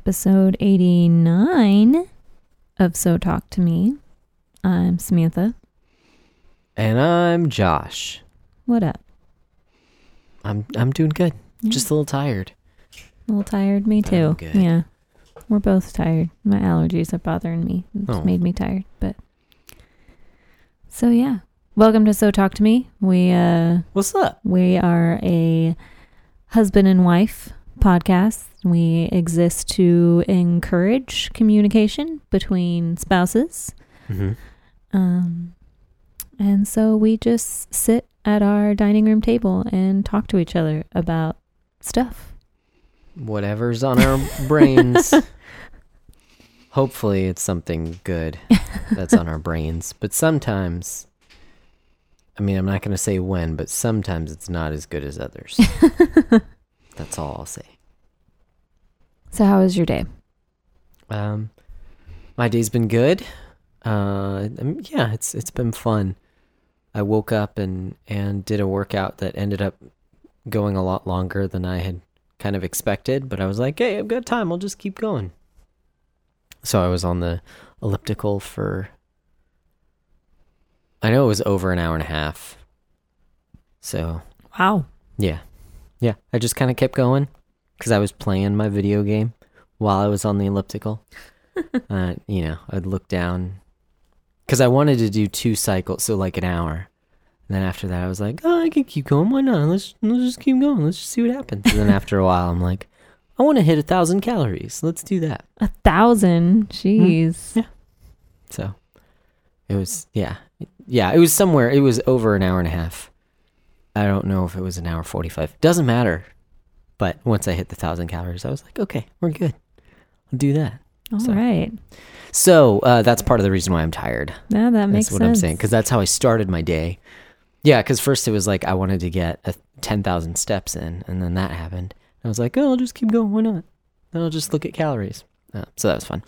Episode 89 of So Talk to Me. I'm Samantha. And I'm Josh. What up? I'm I'm doing good. Yeah. Just a little tired. A little tired? Me too. Yeah. We're both tired. My allergies are bothering me. It's Oh. made me tired, but So yeah. Welcome to So Talk to Me. We uh What's up? we are a husband and wife podcast. We exist to encourage communication between spouses. Mm-hmm. Um, and so we just sit at our dining room table and talk to each other about stuff. Whatever's on our brains. Hopefully, it's something good that's on our brains. But sometimes, I mean, I'm not going to say when, but sometimes it's not as good as others. that's all I'll say. So, how was your day? Um, my day's been good. Uh, yeah, it's it's been fun. I woke up and and did a workout that ended up going a lot longer than I had kind of expected, but I was like, "Hey, I've got time. I'll just keep going." So I was on the elliptical for I know it was over an hour and a half. So, Wow. yeah. Yeah, I just kind of kept going cuz I was playing my video game while I was on the elliptical. uh, you know, I'd look down because I wanted to do two cycles, so like an hour. And then after that, I was like, oh, I can keep going. Why not? Let's let's just keep going. Let's just see what happens. And then after a while, I'm like, I want to hit a thousand calories. Let's do that. A thousand. Jeez. Yeah. So it was, yeah, yeah. It was somewhere. It was over an hour and a half. I don't know if it was an hour forty-five. Doesn't matter. But once I hit the thousand calories, I was like, okay, we're good. I'll do that. All So- right. So uh, that's part of the reason why I'm tired. Yeah, that makes That's what. I'm saying because that's how I started my day. Yeah, because first it was like I wanted to get a ten thousand steps in, and then that happened. I was like, oh, I'll just keep going. Why not? Then I'll just look at calories. Uh, so that was fun.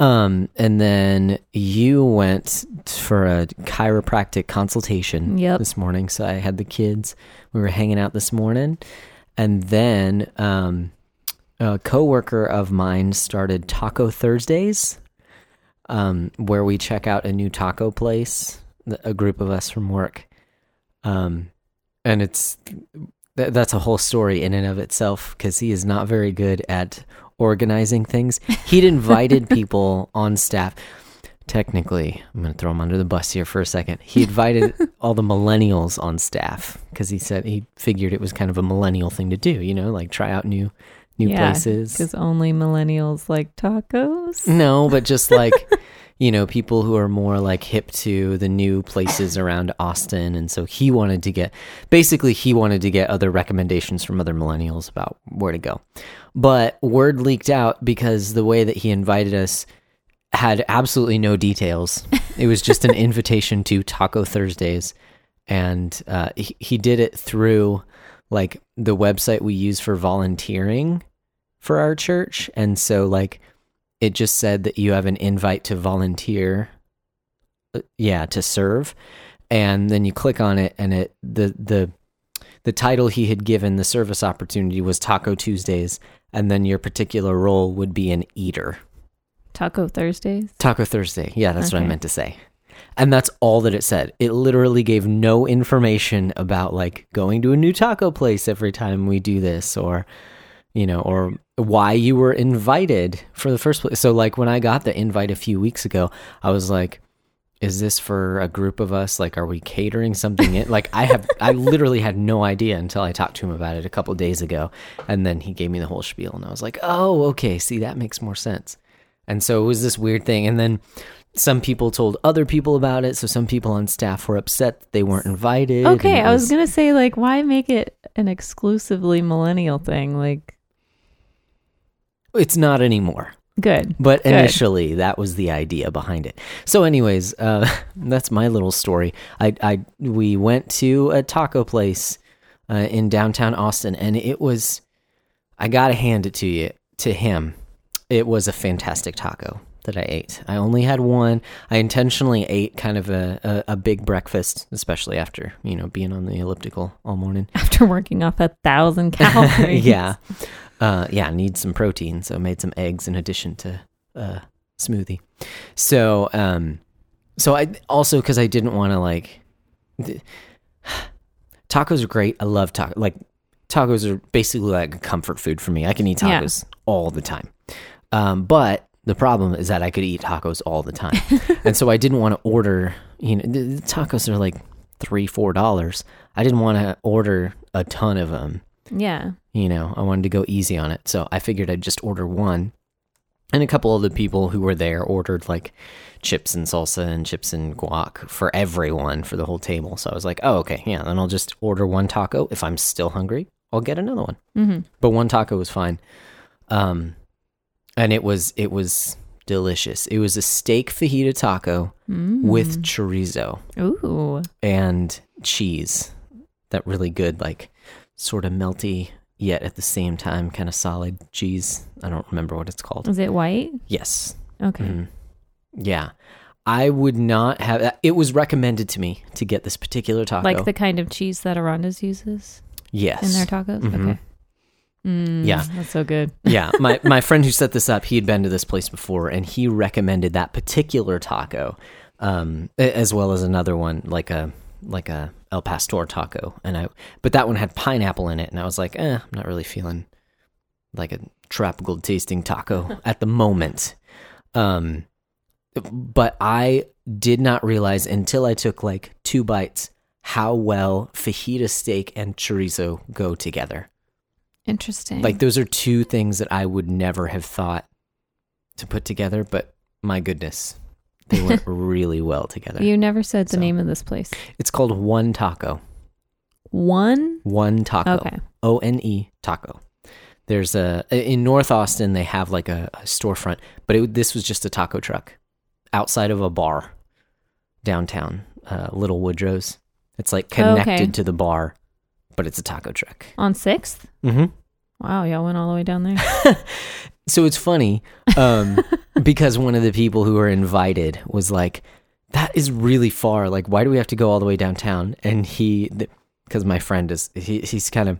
Um, and then you went for a chiropractic consultation Yep. this morning. So I had the kids. We were hanging out this morning, and then um, a coworker of mine started Taco Thursdays, um, where we check out a new taco place. A group of us from work, um, and it's th- that's a whole story in and of itself because he is not very good at organizing things. He'd invited people on staff. Technically, I'm going to throw him under the bus here for a second. He invited all the millennials on staff because he said he figured it was kind of a millennial thing to do, you know, like try out new new Yeah, places. Because only millennials like tacos. No, but just like, you know, people who are more like hip to the new places around Austin. And so he wanted to get, basically, he wanted to get other recommendations from other millennials about where to go. But word leaked out because the way that he invited us had absolutely no details. It was just an invitation to Taco Thursdays. And uh, he, he did it through like the website we use for volunteering for our church. And so, like, it just said that you have an invite to volunteer uh, yeah to serve and then you click on it and it the the the title he had given the service opportunity was taco tuesdays and then your particular role would be an eater Taco Thursdays. taco thursday yeah that's what i meant to say and that's all that it said it literally gave no information about like going to a new taco place every time we do this or you know, or why you were invited for the first place. So, like, when I got the invite a few weeks ago, I was like, is this for a group of us? Like, are we catering something in? Like, I have, I literally had no idea until I talked to him about it a couple days ago. And then he gave me the whole spiel, and I was like, oh, okay, see, that makes more sense. And so it was this weird thing. And then some people told other people about it. So some people on staff were upset that they weren't invited. Okay, it I was gonna say like, why make it an exclusively millennial thing? Like, It's not anymore. good. But Good. initially, that was the idea behind it. So, anyways, uh, that's my little story. I, I, we went to a taco place uh, in downtown Austin, and it was, I gotta hand it to you, to him. It was a fantastic taco that I ate. I only had one. I intentionally ate kind of a, a, a big breakfast, especially after you know being on the elliptical all morning. After working off a thousand calories. yeah. uh, yeah, need some protein, so made some eggs in addition to uh, smoothie. So, um, so I also because I didn't want to like th- tacos are great. I love tacos. Like tacos are basically like a comfort food for me. I can eat Yeah. tacos all the time. Um, but the problem is that I could eat tacos all the time, and so I didn't want to order. You know, the, the tacos are like three, four dollars. I didn't want to order a ton of them. Yeah. You know, I wanted to go easy on it, so I figured I'd just order one. And a couple of the people who were there ordered like chips and salsa and chips and guac for everyone for the whole table. So I was like, oh, okay, yeah, then I'll just order one taco. If I'm still hungry, I'll get another one Mm-hmm. but one taco was fine. Um, and it was it was delicious. It was a steak fajita taco Mm. with chorizo Ooh. and cheese. That really good, like sort of melty yet at the same time kind of solid cheese. I don't remember what it's called. Is it white? Yes. Okay. Mhm. Yeah. I would not have it was recommended to me to get this particular taco. Like the kind of cheese that Aranda's uses yes. in their tacos? Mhm. Okay. Mm, Yeah. That's so good. yeah, my my friend who set this up, he had been to this place before, and he recommended that particular taco, um, as well as another one like a like a El Pastor taco, and I but that one had pineapple in it, and I was like, eh, I'm not really feeling like a tropical tasting taco at the moment. Um, but I did not realize until I took like two bites how well fajita steak and chorizo go together. Interesting. Like those are two things that I would never have thought to put together, but my goodness, they went really well together. you never said the So. name of this place. It's called One Taco. One? One Taco. Okay. O N E Taco. There's a in North Austin. They have like a, a storefront, but it, this was just a taco truck outside of a bar downtown, uh, Little Woodrow's. It's like Oh, okay. connected to the bar, but it's a taco truck. On 6th? Mm-hmm. Wow, y'all went all the way down there. so it's funny um, because one of the people who were invited was like, "That is really far. Like, why do we have to go all the way downtown?" And he, because my friend is, he, he's kind of,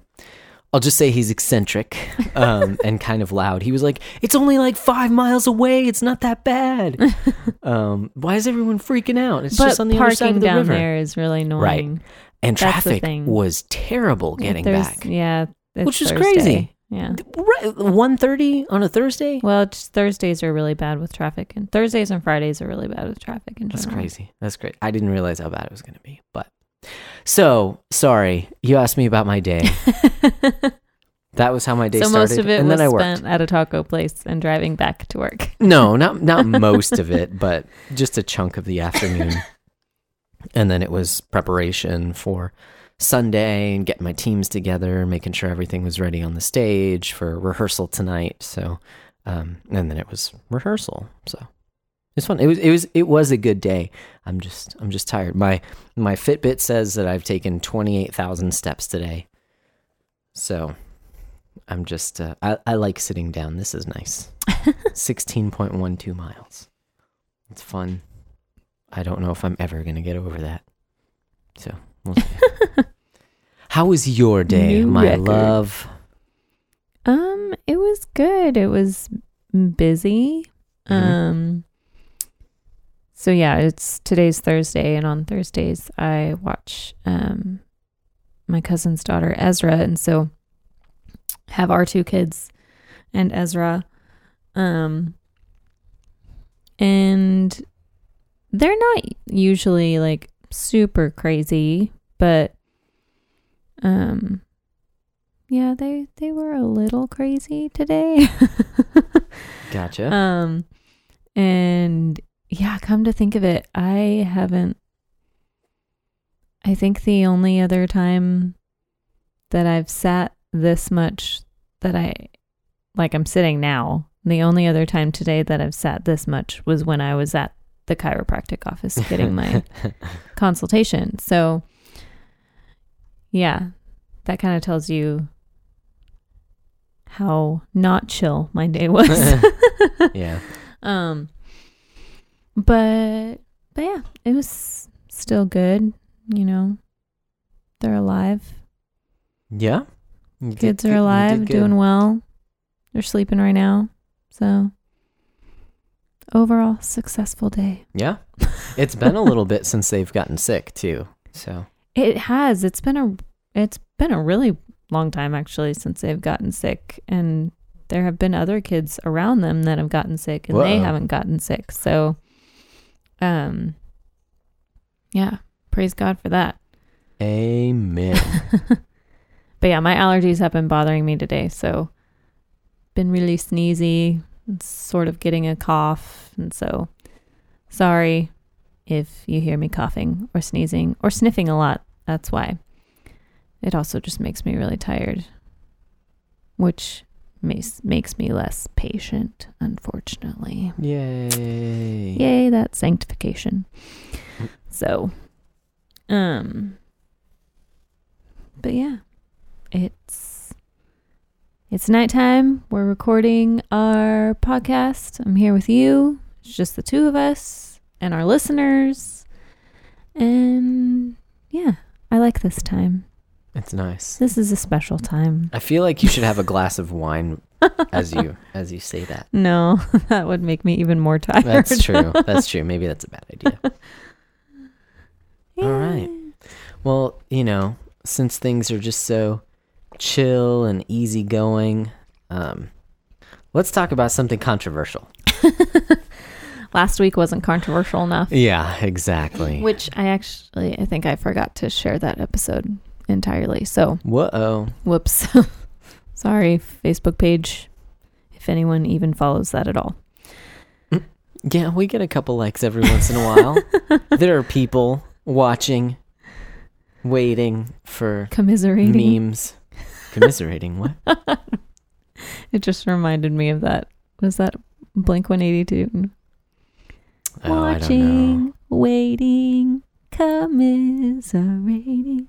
I'll just say he's eccentric um, and kind of loud. He was like, "It's only like five miles away. It's not that bad. um, why is everyone freaking out? It's but just on the other side of the down river." there is really annoying. right? And That's traffic was terrible getting There's- back. Yeah. Which is Thursday. crazy. Yeah. One thirty on a Thursday. Well, it's, Thursdays are really bad with traffic, and Thursdays and Fridays are really bad with traffic in That's crazy. That's great. I didn't realize how bad it was going to be. But so sorry, you asked me about my day. that was how my day so started, most of it and was then I worked. spent at a taco place and driving back to work. No, not not most of it, but just a chunk of the afternoon. and then it was preparation for Sunday and getting my teams together, making sure everything was ready on the stage for rehearsal tonight. So, um, and then it was rehearsal. So it's fun. It was it was it was a good day. I'm just I'm just tired. My my Fitbit says that I've taken twenty eight thousand steps today. So I'm just uh, I I like sitting down. This is nice. Sixteen point one two miles. It's fun. I don't know if I'm ever gonna get over that. So we'll. How was your day, New my record. love? Um, it was good. It was busy. Mhm. Um, so yeah, it's today's Thursday, and on Thursdays I watch um my cousin's daughter Ezra, and so have our two kids and Ezra, um, and they're not usually like super crazy, but um yeah they they were a little crazy today Gotcha. um and yeah come to think of it i haven't i think the only other time that i've sat this much that i like i'm sitting now the only other time today that i've sat this much was when i was at the chiropractic office getting my consultation. So, yeah, that kind of tells you how not chill my day was. yeah. um, but but yeah, it was still good. You know, they're alive. Yeah. Did Kids are alive, doing well. They're sleeping right now. So overall successful day. Yeah. It's been a little bit since they've gotten sick too. So It has. It's been a it's been a really long time actually since they've gotten sick and there have been other kids around them that have gotten sick and they haven't gotten sick. So um yeah, praise God for that. Amen. But yeah, my allergies have been bothering me today, so been really sneezy, sort of getting a cough, and so sorry if you hear me coughing or sneezing or sniffing a lot. That's why. It also just makes me really tired, which makes makes me less patient, unfortunately. Yay. Yay, that sanctification. So, um, but yeah, it's it's nighttime. We're recording our podcast. I'm here with you. It's just the two of us and our listeners, and yeah, I like this time. It's nice. This is a special time. I feel like you should have a glass of wine as you as you say that. No, that would make me even more tired. That's true. That's true. Maybe that's a bad idea. All right. Well, you know, since things are just so chill and easygoing, um, let's talk about something controversial. Last week wasn't controversial enough. Yeah, exactly. Which I actually, I think I forgot to share that episode entirely. So, Whoa. whoops. Sorry, Facebook page, if anyone even follows that at all. Yeah, we get a couple likes every once in a while. there are people watching, waiting for Commiserating. memes. Commiserating what? It just reminded me of that. Was that Blink 182? Oh, I don't know. Watching, waiting, commiserating.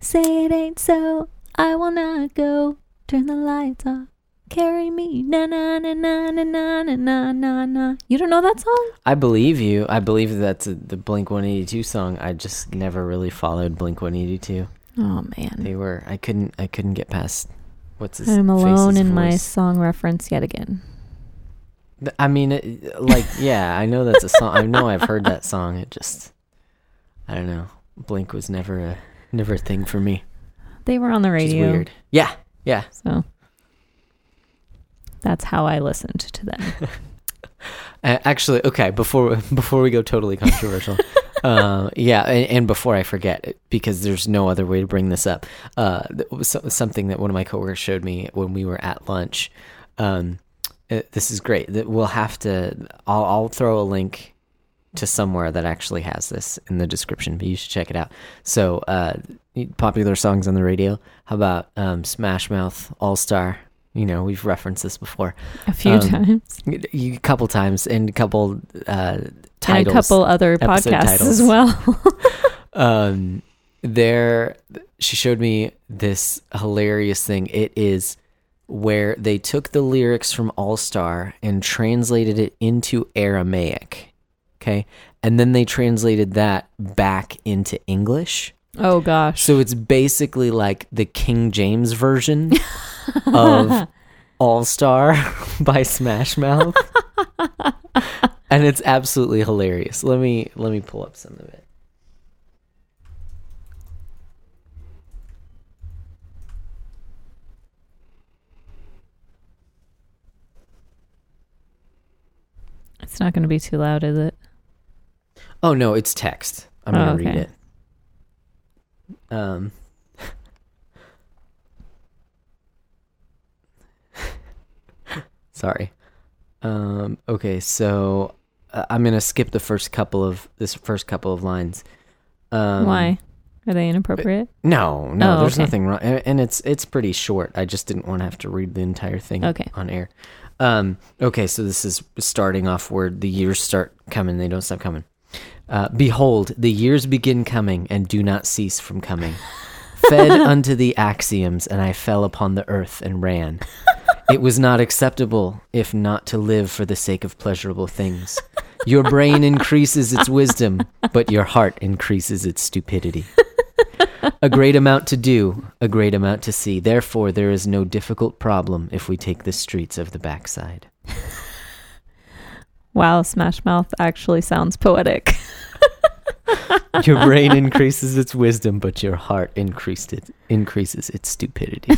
Say it ain't so, I will not go. Turn the lights off. Carry me, na na na na na na na na na na. You don't know that song? I believe you. I believe that's a, the Blink 182 song. I just never really followed Blink 182. Oh man, They were. I couldn't. I couldn't get past. What's his? I'm alone in my song reference yet again. I mean, it, like, yeah, I know that's a song. I know I've heard that song. It just, I don't know. Blink was never a never a thing for me. They were on the radio, weird. Yeah, yeah. so that's how I listened to them. Uh, actually, okay. Before before we go totally controversial, uh, yeah, and, and before I forget, because there's no other way to bring this up. Uh, so- something that one of my coworkers showed me when we were at lunch. Um, uh, this is great. That we'll have to. I'll, I'll throw a link to somewhere that actually has this in the description, but you should check it out. So, uh, popular songs on the radio. How about um, Smash Mouth All Star? You know, we've referenced this before. A few Um, times, a couple times and a couple uh titles and a couple other podcasts titles. as well. um there she showed me this hilarious thing. It is where they took the lyrics from all star and translated it into aramaic okay? And then they translated that back into english oh gosh, so it's basically like the king james version of all star by smash mouth and it's absolutely hilarious let me let me pull up some of it it's not going to be too loud, is it? Oh no, it's text. I'm Oh, gonna okay. read it. Um. Sorry. Um. Okay, so uh, I'm gonna skip the first couple of this first couple of lines. Um, Why? Are they inappropriate? No, no. Oh, there's okay. nothing wrong, and and it's it's pretty short. I just didn't want to have to read the entire thing Okay. on air. Um, okay, so this is starting off where the years start coming; they don't stop coming. Uh, Behold, the years begin coming and do not cease from coming. Fed unto the axioms, and I fell upon the earth and ran. It was not acceptable, if not to live for the sake of pleasurable things. Your brain increases its wisdom, but your heart increases its stupidity. a great amount to do, a great amount to see. Therefore, there is no difficult problem if we take the streets of the backside. Wow, Smash Mouth actually sounds poetic. Your brain increases its wisdom, but your heart increased it, increases its stupidity.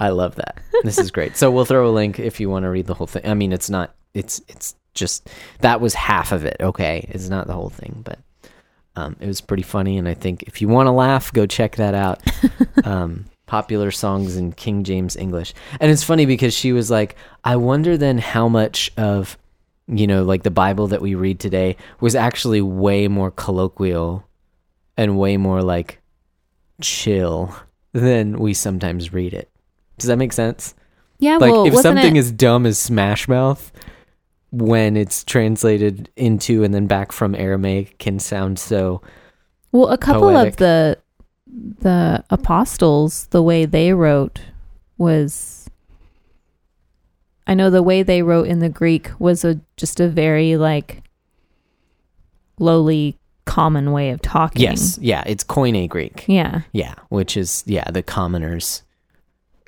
I love that. This is great. So we'll throw a link if you want to read the whole thing. I mean, it's not. It's it's just that was half of it. Okay, it's not the whole thing, but um, it was pretty funny. And I think if you want to laugh, go check that out. Um, popular songs in King James English, and it's funny because she was like, I wonder then how much of you know like the Bible that we read today was actually way more colloquial and way more like chill than we sometimes read it. Does that make sense? Yeah, like well, if something it, is dumb as Smash Mouth, when it's translated into and then back from Aramaic, can sound so. well, a couple poetic. of the the apostles, the way they wrote was. I know the way they wrote in the Greek was a just a very like lowly, common way of talking. Yes, yeah, it's Koine Greek. Yeah. Yeah, which is yeah the commoners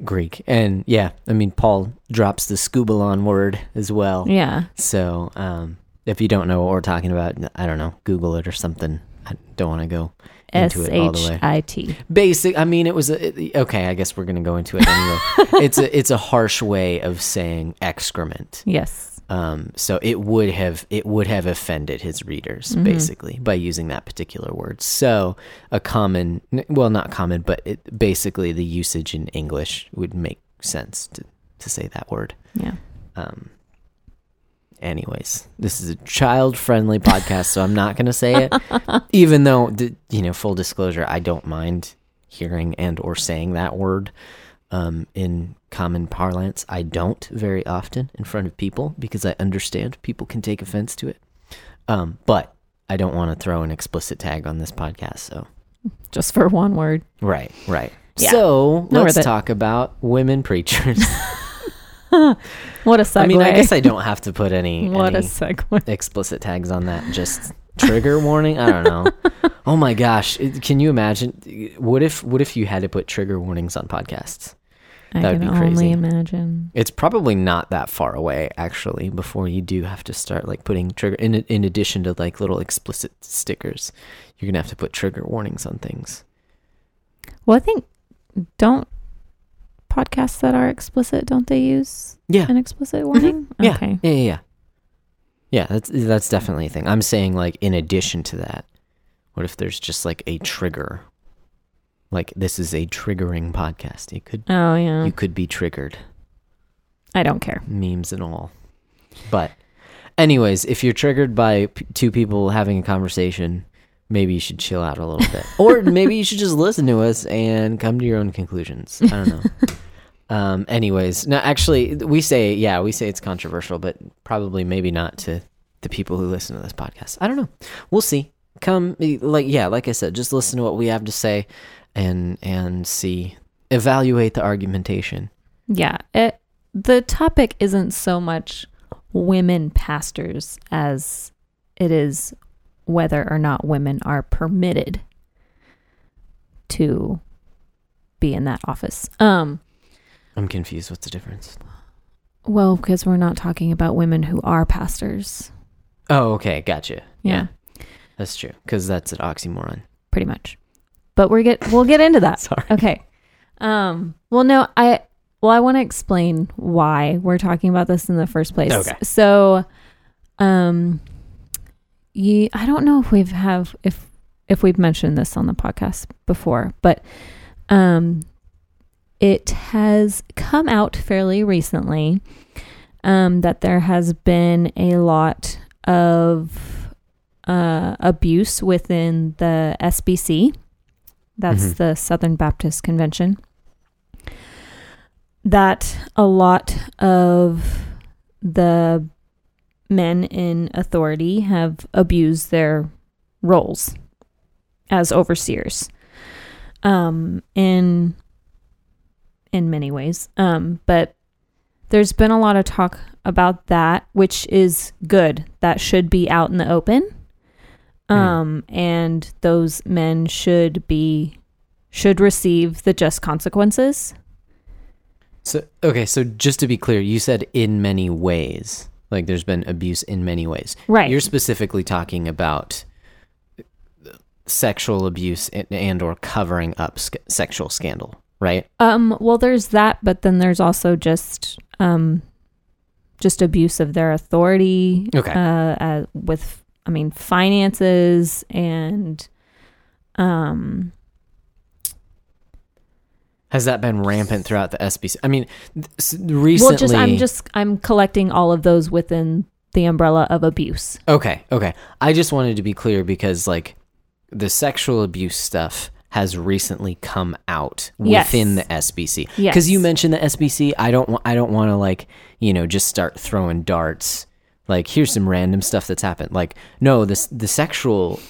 Greek, and yeah, I mean Paul drops the scubalon word as well. Yeah. So um, if you don't know what we're talking about, I don't know, Google it or something. I don't want to go S into it all the way. I T. Basic. I mean, it was a, okay. I guess we're gonna go into it anyway. it's a it's a harsh way of saying excrement. Yes. Um, so it would have it would have offended his readers Mhm. basically by using that particular word. So a common, well, not common, but it, basically the usage in English would make sense to to say that word. Yeah. Um, anyways, this is a child friendly podcast, so I'm not going to say it. Even though, you know, full disclosure, I don't mind hearing and or saying that word um, in common parlance. I don't very often in front of people because I understand people can take offense to it. Um, but I don't want to throw an explicit tag on this podcast, so Just for one word. right, right. Yeah. So Not let's talk about women preachers. What a segue. I mean, I guess I don't have to put any, what a any segue. explicit tags on that. Just trigger warning. I don't know. Oh my gosh, can you imagine? What if what if you had to put trigger warnings on podcasts? I That would be crazy. only imagine. It's probably not that far away actually. Before you do have to start like putting trigger in in addition to like little explicit stickers, you're gonna have to put trigger warnings on things. Well, I think don't podcasts that are explicit don't they use Yeah, an explicit mm-hmm. warning? Yeah. Okay. yeah, yeah, yeah. Yeah, that's that's definitely a thing. I'm saying like in addition to that, what if there's just like a trigger? Like this is a triggering podcast. You could Oh yeah. you could be triggered, I don't care. memes and all. But anyways, if you're triggered by p- two people having a conversation, maybe you should chill out a little bit. or maybe you should just listen to us and come to your own conclusions. I don't know. um anyways, no actually we say yeah, we say it's controversial, but probably maybe not to the people who listen to this podcast. I don't know. We'll see. Come like yeah, like I said, just listen to what we have to say and and see evaluate the argumentation. Yeah. It the topic isn't so much women pastors as it is whether or not women are permitted to be in that office. Um I'm confused. What's the difference? well, because we're not talking about women who are pastors. Oh, okay, gotcha. Yeah. that's true. Because that's an oxymoron. pretty much. But we're get we'll get into that. Sorry. Okay. Um well no, I well I want to explain why we're talking about this in the first place. Okay. So um you I don't know if we've have if if we've mentioned this on the podcast before, but um it has come out fairly recently um that there has been a lot of uh, abuse within the SBC. That's Mhm. the Southern Baptist Convention. That a lot of the men in authority have abused their roles as overseers um, in in many ways. Um, but there's been a lot of talk about that, which is good. That should be out in the open. Um, and those men should be should receive the just consequences. So okay, so just to be clear, you said in many ways. Like there's been abuse in many ways. Right. You're specifically talking about sexual abuse and, and or covering up sc- sexual scandal, right? Um, well, there's that, but then there's also just um, just abuse of their authority. Okay. Uh, uh, with I mean finances and um, Has that been rampant throughout the SBC? I mean, th- recently. well, just I'm just I'm collecting all of those within the umbrella of abuse. Okay, okay. I just wanted to be clear because like the sexual abuse stuff has recently come out Yes. within the SBC. Yes. Because you mentioned the SBC, I don't want I don't want to like you know just start throwing darts. Like here's some random stuff that's happened. Like no, this the sexual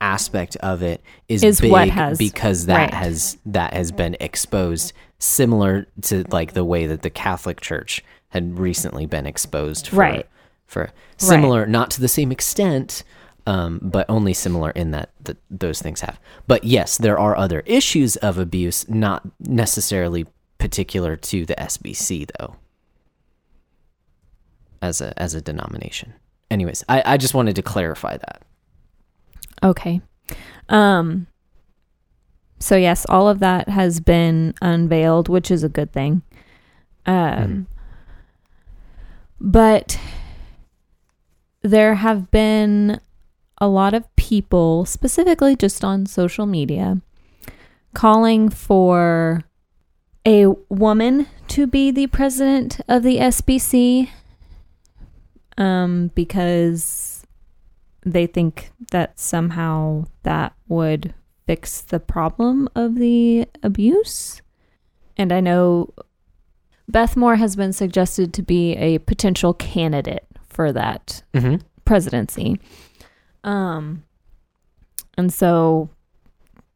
aspect of it is, Is big has- because that right. has that has been exposed similar to like the way that the Catholic Church had recently been exposed for Right. for similar not to the same extent um, but only similar in that, that those things have. But yes there are other issues of abuse not necessarily particular to the sbc though. As a as a denomination. Anyways i, I just wanted to clarify that. Okay. Um so yes, all of that has been unveiled, which is a good thing. Um but there have been a lot of people, specifically just on social media, calling for a woman to be the president of the SBC um because they think that somehow that would fix the problem of the abuse. And I know Beth Moore has been suggested to be a potential candidate for that mm-hmm. presidency. Um, and so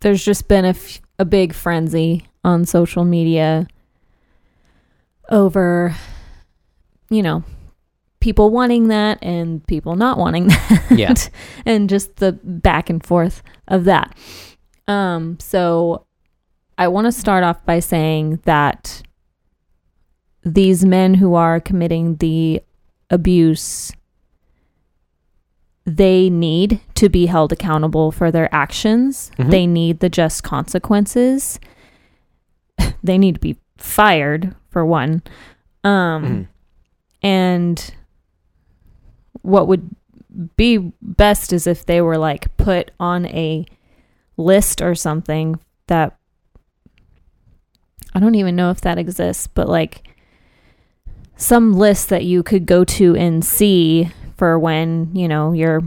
there's just been a, f- a big frenzy on social media over, you know, people wanting that and people not wanting that. Yeah. and just the back and forth of that. Um, so I want to start off by saying that these men who are committing the abuse they need to be held accountable for their actions. Mhm. They need the just consequences. they need to be fired for one. Um Mhm. and what would be best is if they were like put on a list or something that I don't even know if that exists, but like some list that you could go to and see for when, you know, you're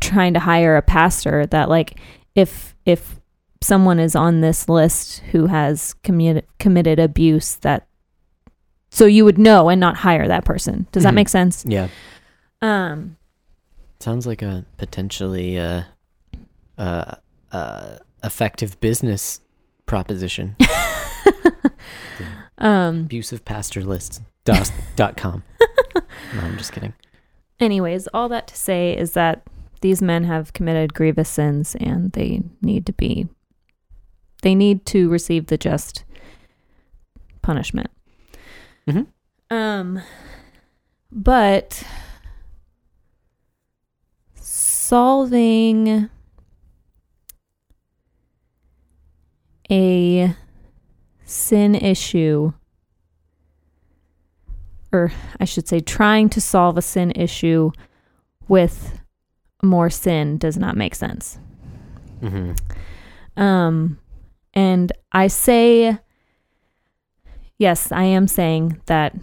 trying to hire a pastor that like if if someone is on this list who has committed committed abuse that so you would know and not hire that person. Does that Mhm. make sense? yeah Um sounds like a potentially uh uh uh effective business proposition um abusive pastor list dot, dot com no i'm just kidding anyways, all that to say is that these men have committed grievous sins and they need to be they need to receive the just punishment. Mhm. Um but solving a sin issue or I should say, trying to solve a sin issue with more sin does not make sense. mm-hmm. Um, and I say, yes, I am saying that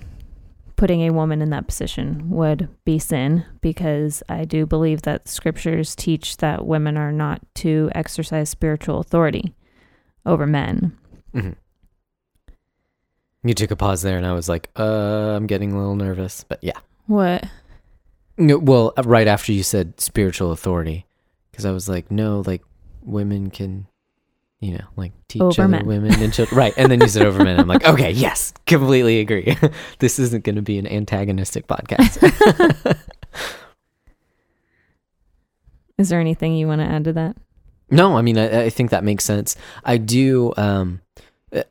putting a woman in that position would be sin because I do believe that scriptures teach that women are not to exercise spiritual authority over men. Mm-hmm. You took a pause there and i was like uh i'm getting a little nervous but yeah What? No, well uh, right after you said spiritual authority because i was like no like women can you know like teach Over other men. women and children right and then you said over men i'm like okay yes completely agree this isn't going to be an antagonistic podcast Is there anything you want to add to that? No, I mean, I, I think that makes sense. I do. Um,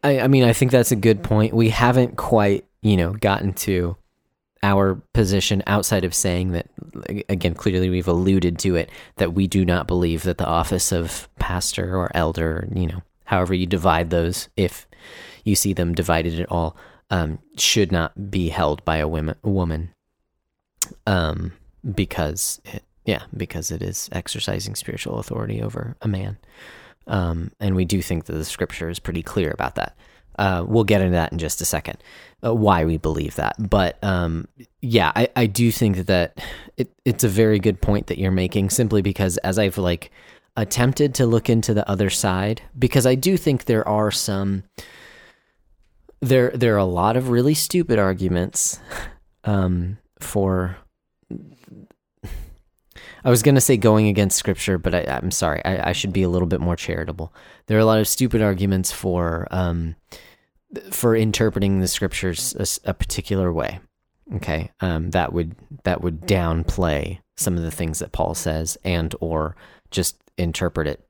I, I mean, I think that's a good point. We haven't quite, you know, gotten to our position outside of saying that, again, clearly we've alluded to it, that we do not believe that the office of pastor or elder, you know, however you divide those, if you see them divided at all, um, should not be held by a women, woman. Um, because it, yeah, because it is exercising spiritual authority over a man. Um, and we do think that the scripture is pretty clear about that. Uh, we'll get into that in just a second, uh, why we believe that. But um, yeah, I, I do think that it, it's a very good point that you're making, simply because as I've like attempted to look into the other side, because I do think there are some there there are a lot of really stupid arguments um, for I was going to say going against scripture, but I, am sorry. I, I, should be a little bit more charitable. There are a lot of stupid arguments for um, for interpreting the scriptures a, a particular way. Okay, um, that would that would downplay some of the things that Paul says, and or just interpret it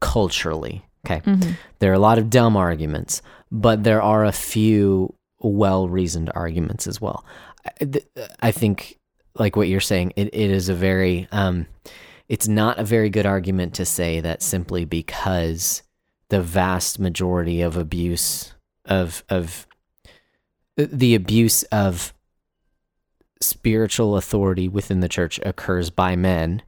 culturally. Okay, mm-hmm. there are a lot of dumb arguments, but there are a few well reasoned arguments as well. I, I think like what you're saying, it, it is a very um, it's not a very good argument to say that simply because the vast majority of abuse of of the abuse of spiritual authority within the church occurs by men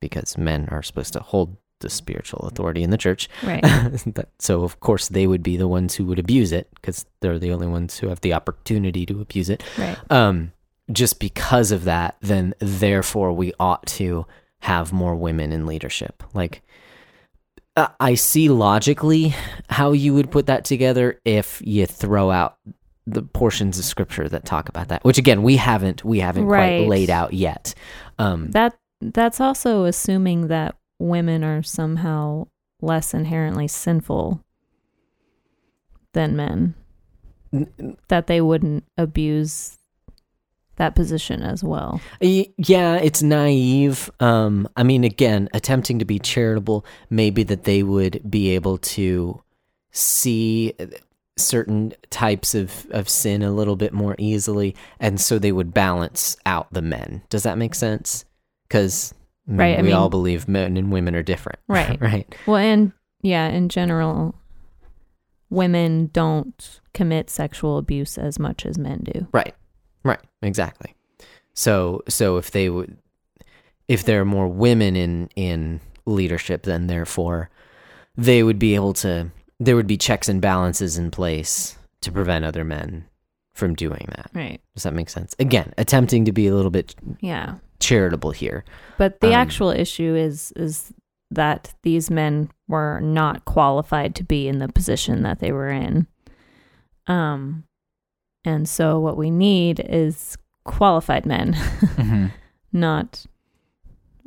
because men are supposed to hold the spiritual authority in the church. Right. so of course they would be the ones who would abuse it because they're the only ones who have the opportunity to abuse it. Right. Um, just because of that, then therefore we ought to have more women in leadership. Like, I see logically how you would put that together if you throw out the portions of scripture that talk about that, which again we haven't we haven't right. quite laid out yet. Um, that that's also assuming that women are somehow less inherently sinful than men. that they wouldn't abuse that position as well. Yeah, it's naive. Um, I mean, again, attempting to be charitable, maybe that they would be able to see certain types of, of sin a little bit more easily, and so they would balance out the men. Does that make sense? Because right, we I mean, all believe men and women are different. Right. right. Well, and yeah, in general, women don't commit sexual abuse as much as men do. Right. Exactly. So so if they would if there are more women in in leadership then therefore they would be able to there would be checks and balances in place to prevent other men from doing that. Right. Does that make sense? Again, attempting to be a little bit yeah, charitable here. But the um, actual issue is is that these men were not qualified to be in the position that they were in. Um and so what we need is qualified men, mm-hmm. not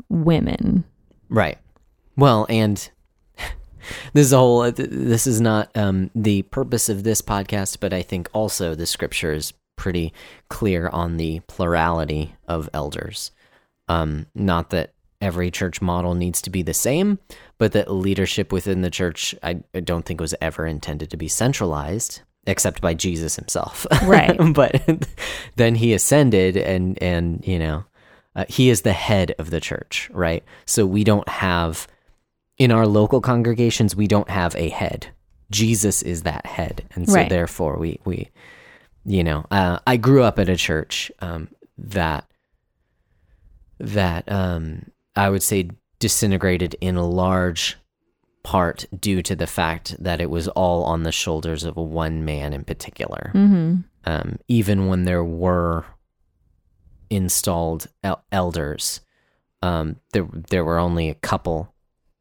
women. Right. Well, and this is a whole this is not um, the purpose of this podcast, but I think also the scripture is pretty clear on the plurality of elders. Um, not that every church model needs to be the same, but that leadership within the church I, I don't think was ever intended to be centralized except by Jesus himself. Right. but then he ascended and and you know, uh, he is the head of the church, right? So we don't have in our local congregations we don't have a head. Jesus is that head. And so right. therefore we we you know, uh, I grew up at a church um, that that um, I would say disintegrated in a large part due to the fact that it was all on the shoulders of one man in particular. Mm-hmm. Um, even when there were installed el- elders, um, there there were only a couple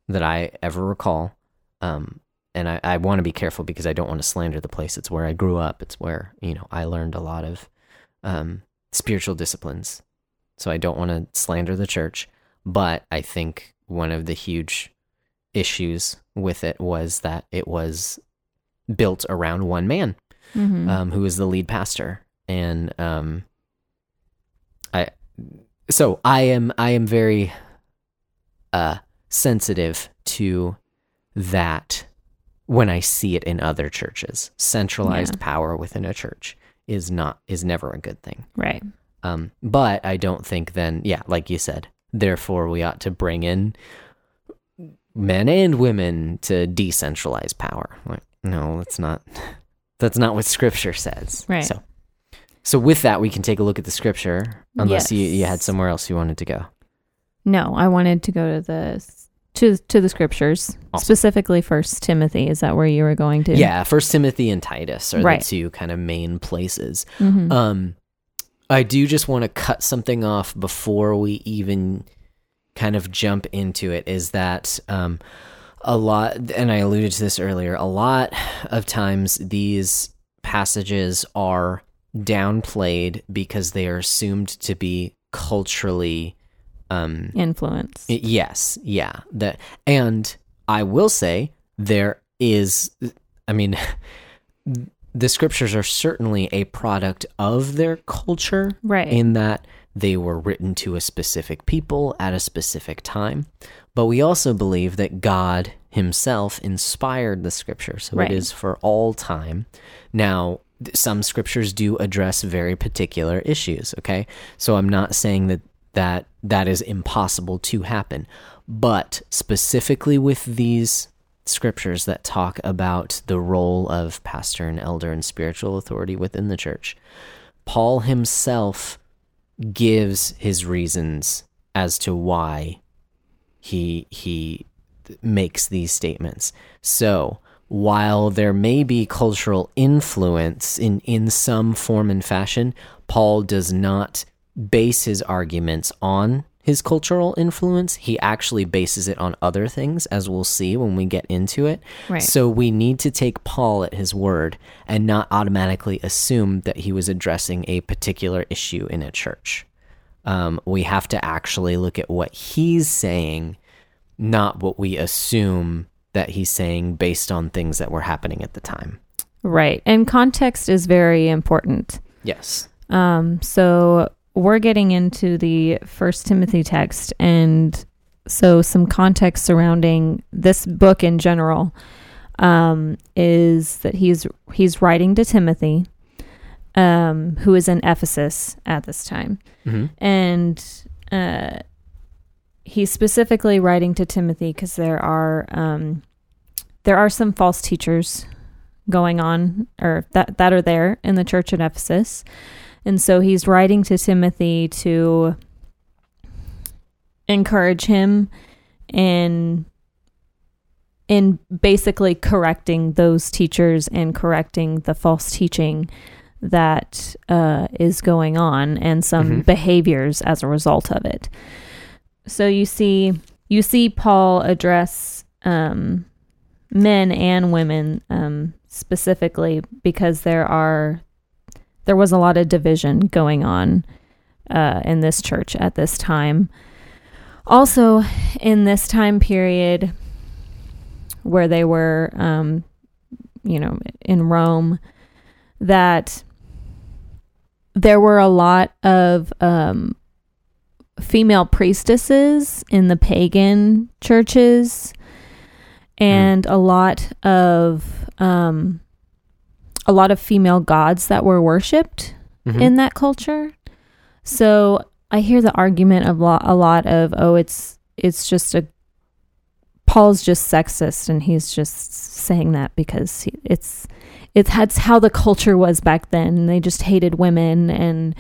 that I ever recall. Um, and I, I want to be careful because I don't want to slander the place. It's where I grew up. It's where you know I learned a lot of um, spiritual disciplines. So I don't want to slander the church, but I think one of the huge issues with it was that it was built around one man mm-hmm. um, who was the lead pastor and um, i so i am i am very uh, sensitive to that when I see it in other churches. Centralized Yeah. power within a church is not is never a good thing. Right. Um, but I don't think then, yeah, like you said, therefore we ought to bring in men and women to decentralize power. Like, no, that's not that's not what scripture says. Right. So so with that we can take a look at the scripture unless you, you had somewhere else you wanted to go. No, I wanted to go to the to to the scriptures, Awesome. specifically First Timothy. Is that where you were going to? Yeah, first Timothy and Titus are Right. the two kind of main places. Mhm. Um, I do just want to cut something off before we even kind of jump into it. Is that um, a lot? And I alluded to this earlier. A lot of times these passages are downplayed because they are assumed to be culturally. Um, Influence. Yes, yeah. That and I will say there is I mean the scriptures are certainly a product of their culture right. in that they were written to a specific people at a specific time. But we also believe that God himself inspired the scripture, so Right. it is for all time. Now, some scriptures do address very particular issues, okay? So I'm not saying that that that is impossible to happen, but specifically with these scriptures that talk about the role of pastor and elder and spiritual authority within the church, Paul himself gives his reasons as to why he he makes these statements. So, while there may be cultural influence in in some form and fashion, Paul does not base his arguments on his cultural influence. He actually bases it on other things as we'll see when we get into it. Right. So we need to take Paul at his word and not automatically assume that he was addressing a particular issue in a church. Um, we have to actually look at what he's saying, not what we assume that he's saying based on things that were happening at the time. right. And context is very important. Yes. Um, so we're getting into the First Timothy text, and so some context surrounding this book in general um, is that he's he's writing to Timothy, um, who is in Ephesus at this time, hmm and uh, he's specifically writing to Timothy because there are um, there are some false teachers going on or that that are there in the church at Ephesus. And so he's writing to Timothy to encourage him in in basically correcting those teachers and correcting the false teaching that uh, is going on and some Mhm. behaviors as a result of it. So you see, you see Paul address um, men and women um, specifically because there are there was a lot of division going on uh, in this church at this time. Also, in this time period where they were, um, you know, in Rome, that there were a lot of um, female priestesses in the pagan churches and a lot of um, a lot of female gods that were worshipped Mhm. in that culture. So I hear the argument of lo- a lot of oh it's it's just a Paul's just sexist and he's just saying that because he, it's it's that's how the culture was back then. They just hated women and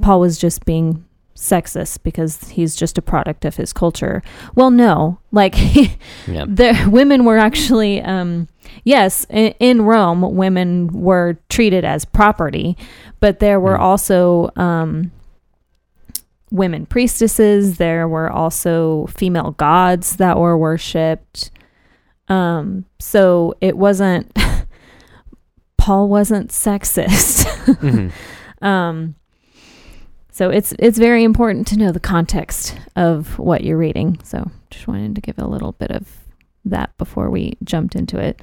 Paul was just being sexist because he's just a product of his culture. Well, no. Like yeah. the women were actually um yes in, in rome women were treated as property but there were Mm. also um women priestesses there were also female gods that were worshipped um so it wasn't paul wasn't sexist Mhm. um so it's it's very important to know the context of what you're reading. So just wanted to give a little bit of that before we jumped into it.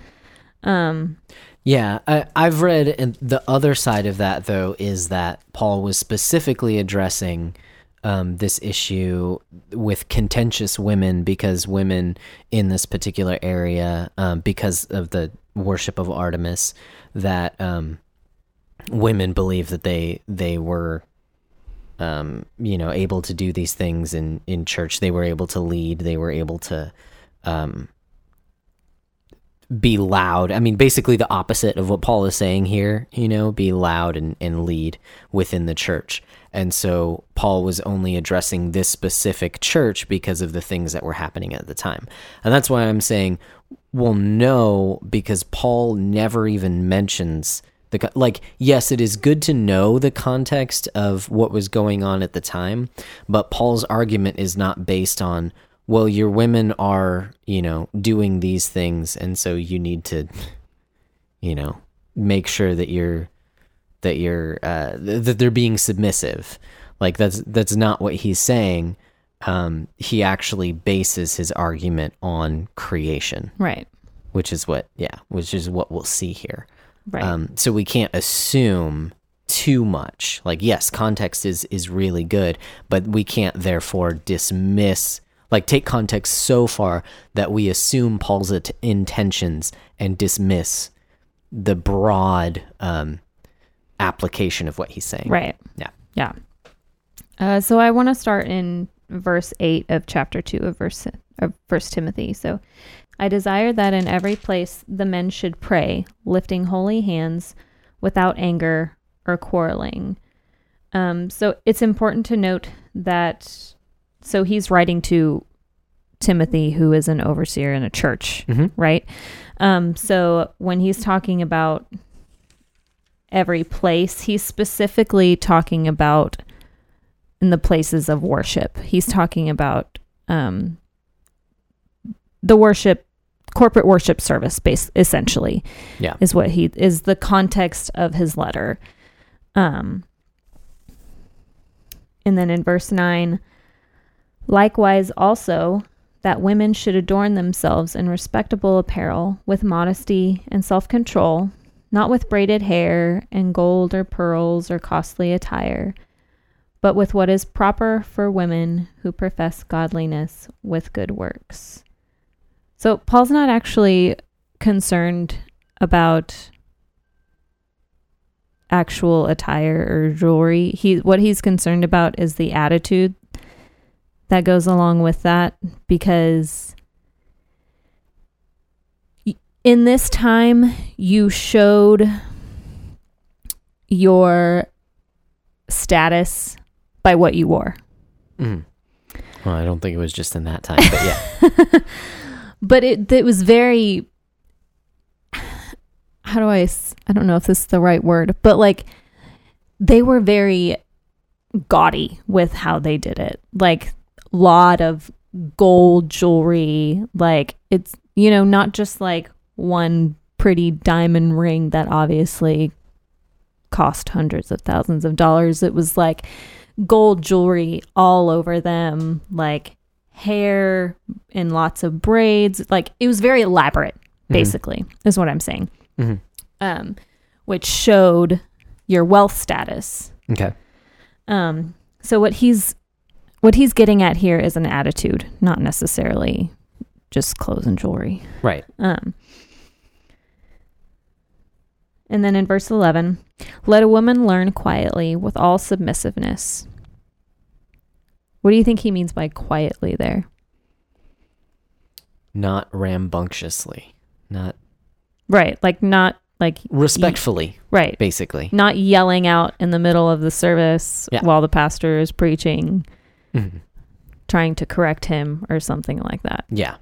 Um Yeah, I, I've read, and the other side of that, though, is that Paul was specifically addressing um, this issue with contentious women because women in this particular area, um, because of the worship of Artemis, that um, women believe that they they were, um, you know, able to do these things in in church. They were able to lead. They were able to. Um, be loud. I mean, basically the opposite of what Paul is saying here, you know, be loud and, and lead within the church. And so Paul was only addressing this specific church because of the things that were happening at the time. And that's why I'm saying, well, no, because Paul never even mentions the, like, yes, it is good to know the context of what was going on at the time, but Paul's argument is not based on, well, your women are, you know, doing these things, and so you need to, you know, make sure that you're that you're uh, th- that they're being submissive. Like that's that's not what he's saying. Um, he actually bases his argument on creation, Right. which is what yeah, which is what we'll see here. Right. Um, so we can't assume too much. Like yes, context is is really good, but we can't therefore dismiss like take context so far that we assume Paul's intentions and dismiss the broad um, application of what he's saying. right. Yeah. Yeah. Uh, so I want to start in verse 8 of chapter 2 of verse of first Timothy. So I desire that in every place the men should pray, lifting holy hands without anger or quarreling. Um, so it's important to note that so he's writing to Timothy, who is an overseer in a church, Mhm. right? Um, so when he's talking about every place, he's specifically talking about in the places of worship. He's talking about um, the worship, corporate worship service, base essentially. Yeah. is what he is the context of his letter. Um, and then in verse nine, likewise also that women should adorn themselves in respectable apparel with modesty and self control, not with braided hair and gold or pearls or costly attire, but with what is proper for women who profess godliness with good works. So Paul's not actually concerned about actual attire or jewelry. He what he's concerned about is the attitude that goes along with that because in this time you showed your status by what you wore. Mhm. Well, I don't think it was just in that time, but yeah. but it it was very how do I I don't know if this is the right word, but like they were very gaudy with how they did it. Like lot of gold jewelry, like it's you know not just like one pretty diamond ring that obviously cost hundreds of thousands of dollars. It was like gold jewelry all over them, like hair and lots of braids. Like it was very elaborate, basically, is what I'm saying. Mhm. Um, which showed your wealth status. Okay. Um, so what he's what he's getting at here is an attitude, not necessarily just clothes and jewelry. Right. Um, and then in verse 11, let a woman learn quietly with all submissiveness. What do you think he means by quietly there? Not rambunctiously. Not Right, like not like respectfully, right, basically. not yelling out in the middle of the service Yeah. while the pastor is preaching, Mhm. trying to correct him or something like that. Yeah.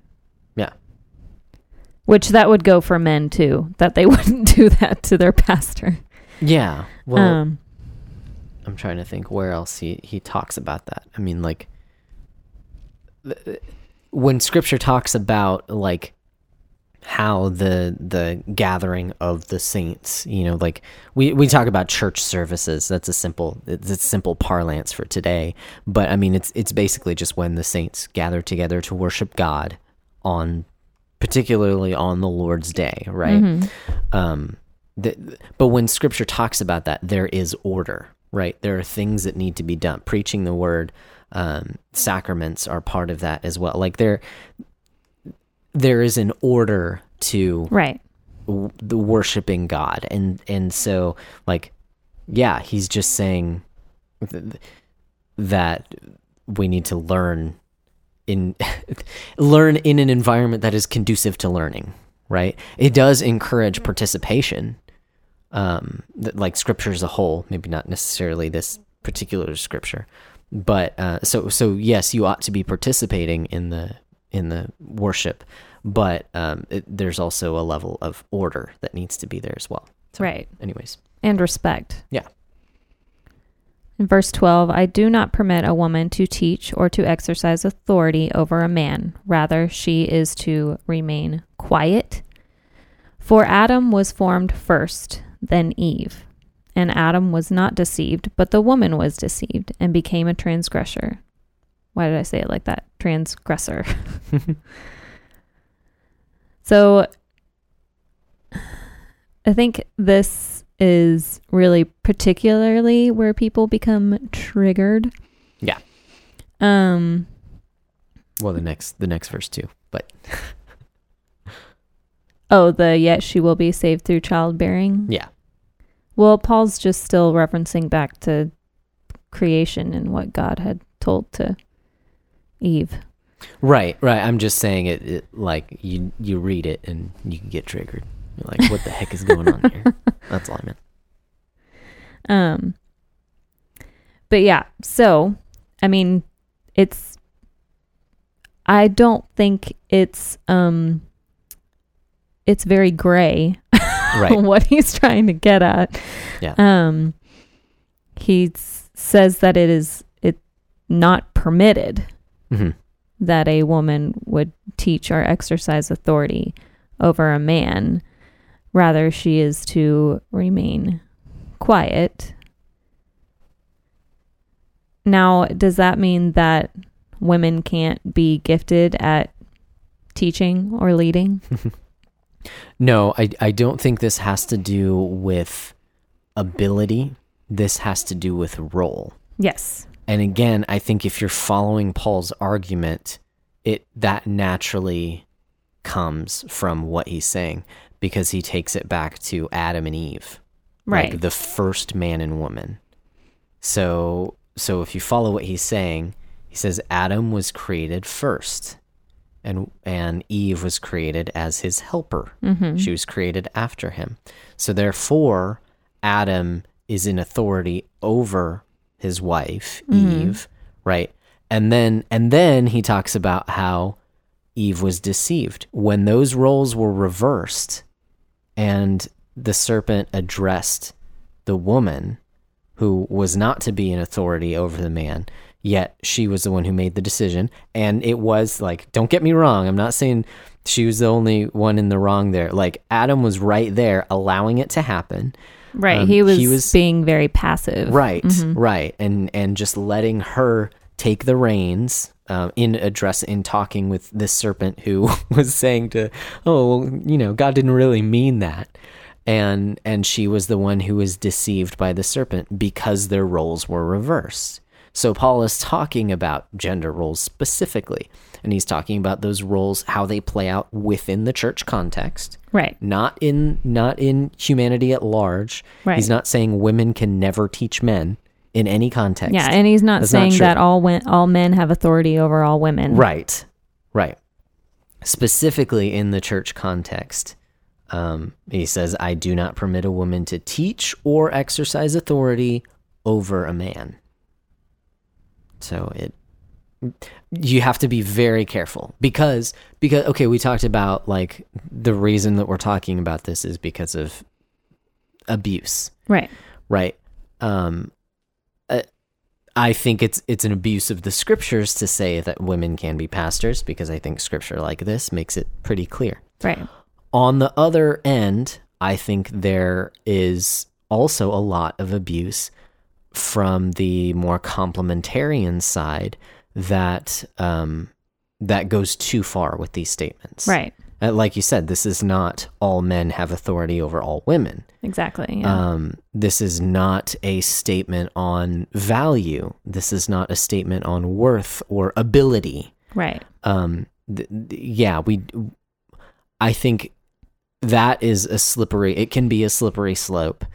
Yeah. Which that would go for men too, that they wouldn't do that to their pastor. Yeah. Well, um, I'm trying to think where else he, he talks about that. I mean, like, when scripture talks about, like, how the the gathering of the saints you know like we we talk about church services that's a simple it's a simple parlance for today but i mean it's it's basically just when the saints gather together to worship god on particularly on the lord's day right mhm. um the, but when scripture talks about that there is order right? There are things that need to be done. Preaching the word, um, sacraments are part of that as well. Like there, there is an order to Right. w- the worshiping God, and and so like, yeah, he's just saying th- th- that we need to learn in learn in an environment that is conducive to learning. Right? It does encourage participation, um, th- like scripture as a whole. Maybe not necessarily this particular scripture, but uh, so so yes, you ought to be participating in the in the worship, but um, it, there's also a level of order that needs to be there as well. So, Right. Anyways, And respect. Yeah. In verse 12, I do not permit a woman to teach or to exercise authority over a man. Rather, she is to remain quiet. For Adam was formed first, then Eve. And Adam was not deceived, but the woman was deceived and became a transgressor. Why did I say it like that? Transgressor. so I think this is really particularly where people become triggered. Yeah. Um well, the next the next verse too, but oh, the yet she will be saved through childbearing. yeah, Well, Paul's just still referencing back to creation and what God had told to Eve. right, right. I'm just saying it, it like you you read it and you can get triggered. You're like, what the heck is going on here? That's all I meant. Um but yeah, so I mean it's I don't think it's um it's very gray Right. what he's trying to get at. Yeah. Um he says that it is it not permitted hmm that a woman would teach or exercise authority over a man. Rather, she is to remain quiet. Now, does that mean that women can't be gifted at teaching or leading? No, I I don't think this has to do with ability. This has to do with role. Yes. And again, I think if you're following Paul's argument, it that naturally comes from what he's saying because he takes it back to Adam and Eve. Right. Like the first man and woman. So so if you follow what he's saying, he says Adam was created first. And and Eve was created as his helper. mm-hmm. She was created after him. So therefore, Adam is in authority over his wife, Mhm. Eve, right? And then and then he talks about how Eve was deceived. When those roles were reversed and the serpent addressed the woman who was not to be in authority over the man, yet she was the one who made the decision. And it was like, don't get me wrong, I'm not saying she was the only one in the wrong there. Like Adam was right there allowing it to happen. Right. Um, he, was he was- being very passive. Right, Mhm. right. And and just letting her take the reins um, in address in talking with this serpent who was saying to, oh, well, you know, God didn't really mean that. And and she was the one who was deceived by the serpent because their roles were reversed. So Paul is talking about gender roles specifically, and he's talking about those roles how they play out within the church context Right. not in not in humanity at large. Right. He's not saying women can never teach men in any context. Yeah, and he's not That's saying true. that all wen- all men have authority over all women. right, right. Specifically in the church context, um, he says, "I do not permit a woman to teach or exercise authority over a man." So it you have to be very careful because because okay we talked about like the reason that we're talking about this is because of abuse Right. right um uh, i think it's it's an abuse of the scriptures to say that women can be pastors because i think scripture like this makes it pretty clear Right. on the other end i think there is also a lot of abuse from the more complementarian side that um that goes too far with these statements Right. Uh, like you said, this is not all men have authority over all women. Exactly. Yeah. Um, this is not a statement on value. This is not a statement on worth or ability. right. Um, th- th- yeah, we. I think that is a slippery. It can be a slippery slope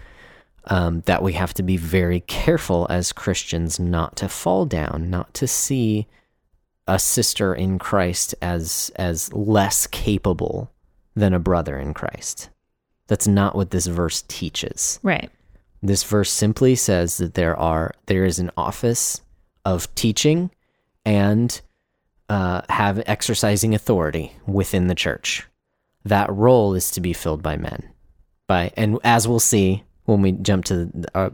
um, that we have to be very careful as Christians not to fall down, not to see a sister in Christ as as less capable than a brother in Christ. That's not what this verse teaches. Right. This verse simply says that there are there is an office of teaching and uh, have exercising authority within the church. That role is to be filled by men. By and as we'll see when we jump to the uh,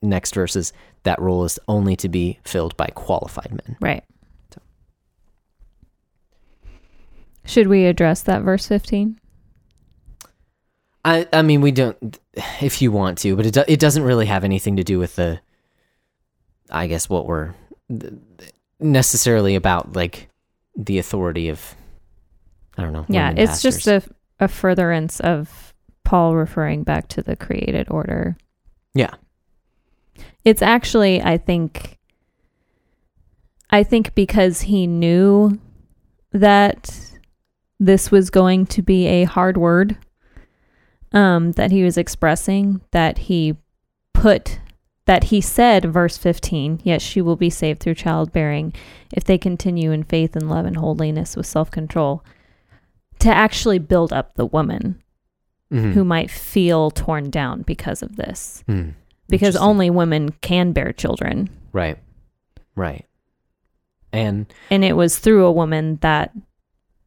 next verses, that role is only to be filled by qualified men. Right. Should we address that verse 15? I I mean we don't if you want to, but it do, it doesn't really have anything to do with the I guess what we're necessarily about like the authority of I don't know. Yeah, it's just a, a furtherance of Paul referring back to the created order. Yeah. It's actually, I think, I think because he knew that this was going to be a hard word um, that he was expressing, that he put, that he said, verse 15, yes, she will be saved through childbearing if they continue in faith and love and holiness with self control, to actually build up the woman Mhm. who might feel torn down because of this. Hmm. Because only women can bear children. right, right, and And it was through a woman that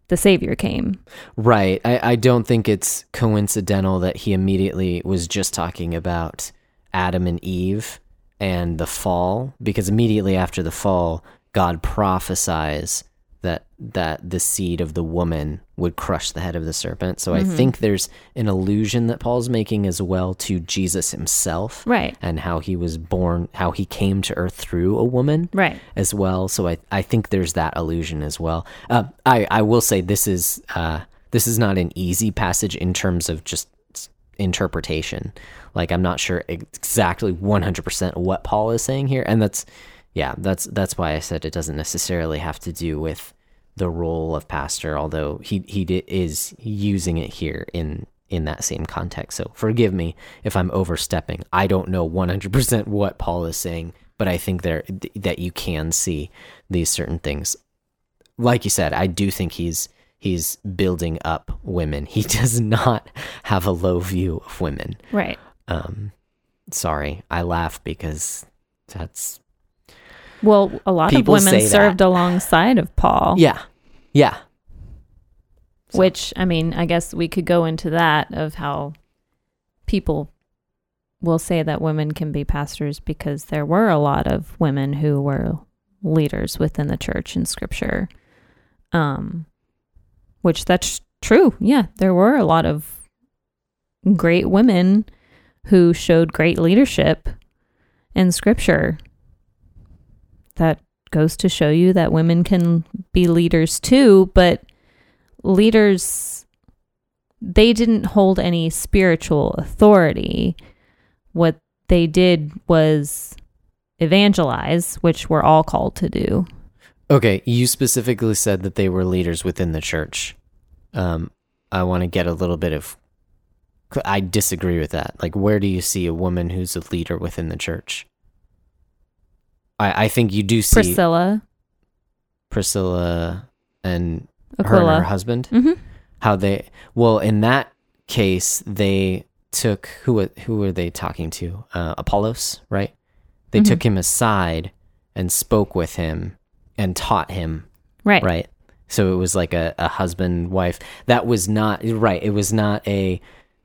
the Savior came. right. I I don't think it's coincidental that he immediately was just talking about Adam and Eve and the fall because immediately after the fall, God prophesies that that the seed of the woman would crush the head of the serpent. So I Mhm. think there's an allusion that Paul's making as well to Jesus himself Right. and how he was born, how he came to earth through a woman Right. as well. So I, I think there's that allusion as well. Uh, I, I will say this is uh, this is not an easy passage in terms of just interpretation. Like I'm not sure exactly 100% what Paul is saying here, and that's yeah, that's that's why I said it doesn't necessarily have to do with the role of pastor, although he he is using it here in in that same context. So forgive me if I'm overstepping. I don't know 100% what Paul is saying, but I think there that you can see these certain things. Like you said, I do think he's he's building up women. He does not have a low view of women. Right. Um sorry, I laugh because that's Well, a lot of women say that. served alongside of Paul. yeah. Yeah. So- Which, I mean, I guess we could go into that of how people will say that women can be pastors because there were a lot of women who were leaders within the church in scripture. Um, which that's true. Yeah, there were a lot of great women who showed great leadership in scripture. That goes to show you that women can be leaders too, but leaders they didn't hold any spiritual authority. What they did was evangelize, which we're all called to do. Okay, you specifically said that they were leaders within the church. Um, I want to get a little bit of. I disagree with that. Like, where do you see a woman who's a leader within the church? I, I think you do see Priscilla, Priscilla and her and her Aquila. husband. hmm How they well in that case they took who who were they talking to? Uh, Apollos, right? They Mhm. took him aside and spoke with him and taught him Right. right so it was like a, a husband wife that was not right it was not a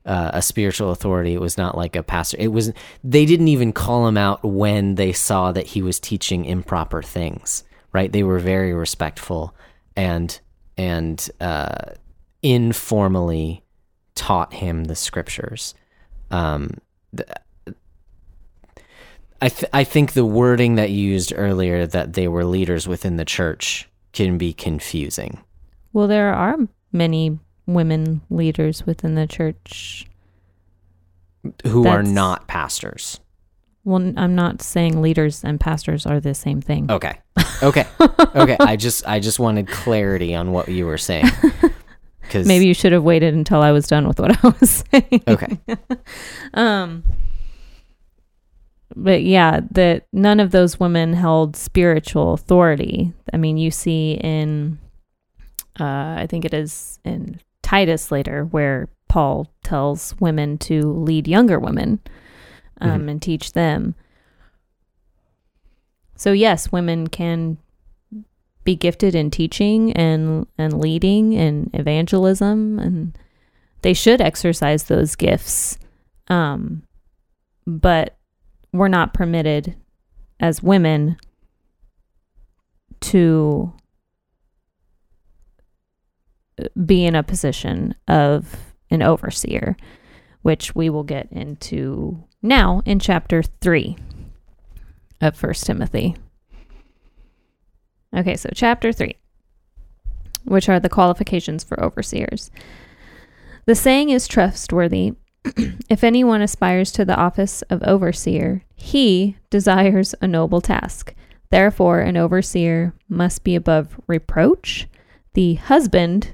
uh, a spiritual authority. It was not like a pastor. It was they didn't even call him out when they saw that he was teaching improper things right? They were very respectful and and uh, informally taught him the scriptures. Um, I, th- I think the wording that you used earlier that they were leaders within the church can be confusing. Well, there are many women leaders within the church. Who are not pastors. Well, I'm not saying leaders and pastors are the same thing. Okay. Okay. okay. I just I just wanted clarity on what you were saying. Cuz Maybe you should have waited until I was done with what I was saying. Okay. Um but yeah, that none of those women held spiritual authority. I mean, you see in uh I think it is in Titus later where Paul tells women to lead younger women um, Mhm. and teach them. So yes, women can be gifted in teaching and and leading and evangelism and they should exercise those gifts. Um but we're not permitted as women to be in a position of an overseer, which we will get into now in chapter 3 of First Timothy. Okay, so chapter 3, which are the qualifications for overseers. The saying is trustworthy. if anyone aspires to the office of overseer, he desires a noble task. Therefore, an overseer must be above reproach, the husband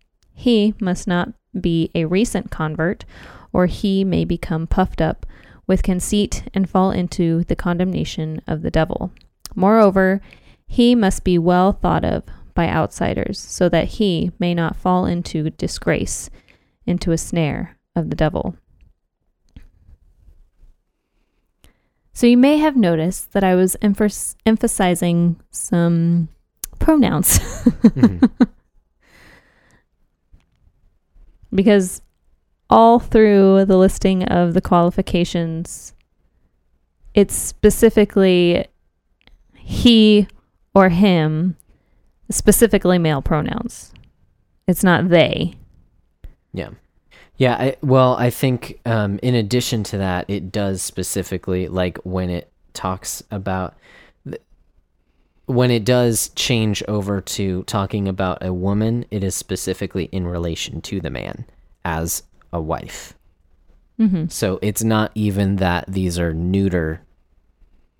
He must not be a recent convert, or he may become puffed up with conceit and fall into the condemnation of the devil. Moreover, he must be well thought of by outsiders, so that he may not fall into disgrace, into a snare of the devil. So you may have noticed that I was emphas- emphasizing some pronouns Mhm. Because all through the listing of the qualifications, it's specifically he or him, specifically male pronouns. It's not they. Yeah. Yeah, I, well, I think um, in addition to that, it does specifically like when it talks about when it does change over to talking about a woman, it is specifically in relation to the man as a wife. Mm-hmm. So it's not even that these are neuter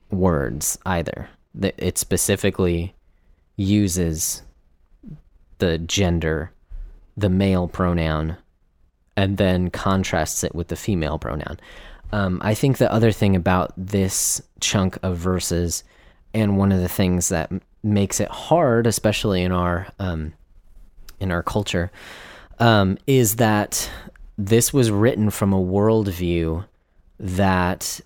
words either. It specifically uses the gender, the male pronoun, and then contrasts it with the female pronoun. Um, I think the other thing about this chunk of verses, and one of the things that makes it hard, especially in our um, in our culture, um, is that this was written from a worldview that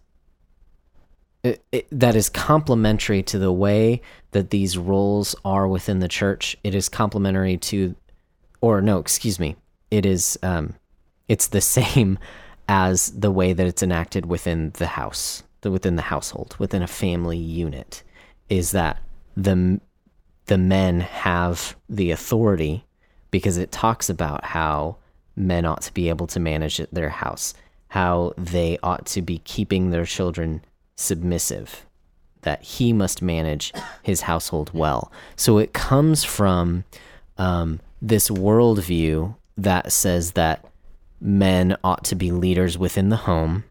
it, it, that is complementary to the way that these roles are within the church. It is complementary to, or no, excuse me, it is um, it's the same as the way that it's enacted within the house, the, within the household, within a family unit. Is that the the men have the authority because it talks about how men ought to be able to manage their house, how they ought to be keeping their children submissive, that he must manage his household well. So it comes from um, this worldview that says that men ought to be leaders within the home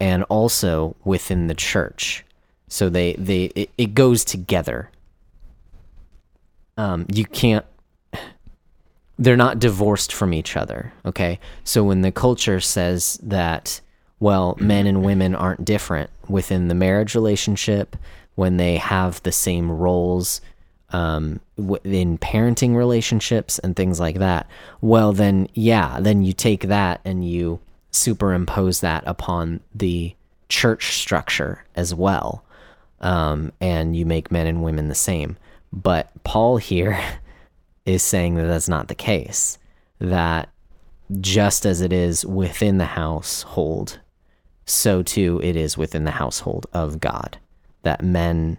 and also within the church. So they they it, it goes together. Um, you can't they're not divorced from each other okay so when the culture says that well men and women aren't different within the marriage relationship when they have the same roles um, in parenting relationships and things like that well then yeah then you take that and you superimpose that upon the church structure as well um, and you make men and women the same but paul here is saying that that's not the case. That just as it is within the household, so too it is within the household of God. That men,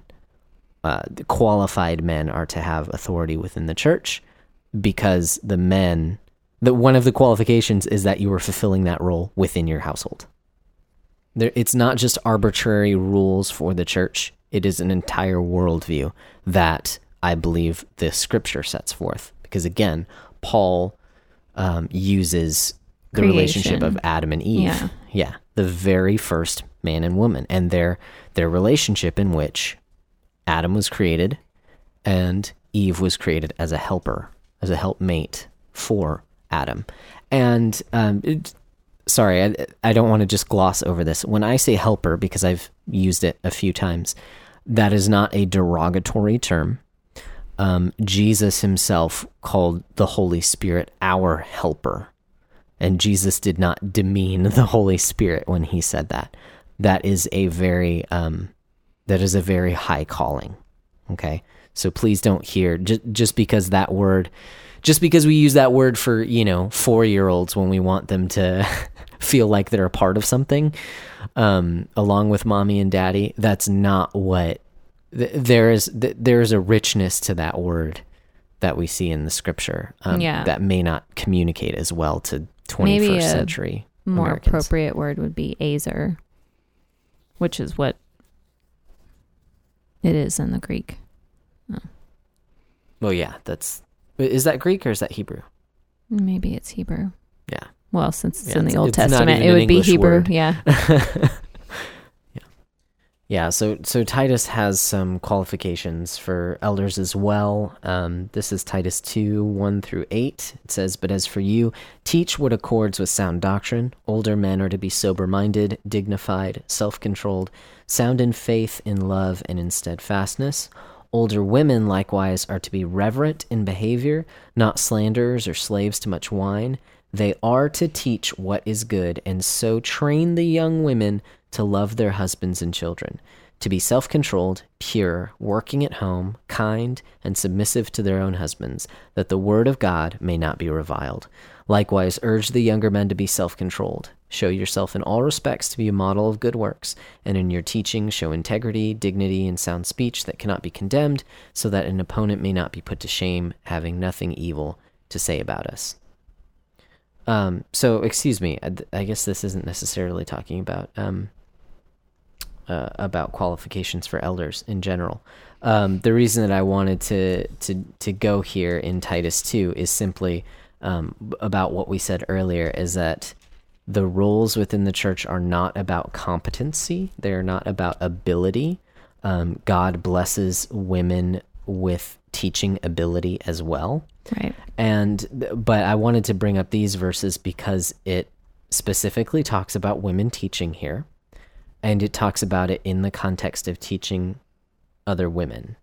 uh, qualified men, are to have authority within the church because the men, that one of the qualifications is that you are fulfilling that role within your household. There, it's not just arbitrary rules for the church, it is an entire worldview that I believe the scripture sets forth. Because again, Paul um, uses the relationship of Adam and Eve. Yeah. yeah, the very first man and woman, and their their relationship in which Adam was created and Eve was created as a helper, as a helpmate for Adam. And um, it, sorry, I, I don't want to just gloss over this. When I say helper, because I've used it a few times, that is not a derogatory term. Um, Jesus himself called the Holy Spirit our helper. And Jesus did not demean the Holy Spirit when he said that. That is a very um, that is a very high calling. Okay, so please don't hear just just because that word, just because we use that word for you know four year olds when we want them to feel like they're a part of something, um, along with mommy and daddy. That's not what th- there is. Th- there is a richness to that word that we see in the scripture. Um, Yeah. that may not communicate as well to 21st Maybe a century More Americans. appropriate word would be ezer, which is what it is in the Greek. Well, yeah, that's is that Greek or is that Hebrew? Maybe it's Hebrew. Yeah. Well, since it's Yeah, in the it's- Old it's Testament, it would be Hebrew. word. Yeah. yeah. Yeah, so so Titus has some qualifications for elders as well. Um, this is Titus 2 1 through 8. It says, But as for you, teach what accords with sound doctrine. Older men are to be sober minded, dignified, self controlled, sound in faith, in love, and in steadfastness. Older women likewise are to be reverent in behavior, not slanderers or slaves to much wine. They are to teach what is good, and so train the young women to love their husbands and children, to be self controlled, pure, working at home, kind, and submissive to their own husbands, that the word of God may not be reviled. Likewise, urge the younger men to be self controlled. Show yourself in all respects to be a model of good works, and in your teaching show integrity, dignity, and sound speech that cannot be condemned, so that an opponent may not be put to shame, having nothing evil to say about us. Um, so, excuse me, I, I guess this isn't necessarily talking about um, uh, about qualifications for elders in general. Um, the reason that I wanted to to to go here in Titus two is simply um, about what we said earlier. Is that the roles within the church are not about competency; they're not about ability. Um, God blesses women with teaching ability as well. Right. And but I wanted to bring up these verses because it specifically talks about women teaching here and it talks about it in the context of teaching other women,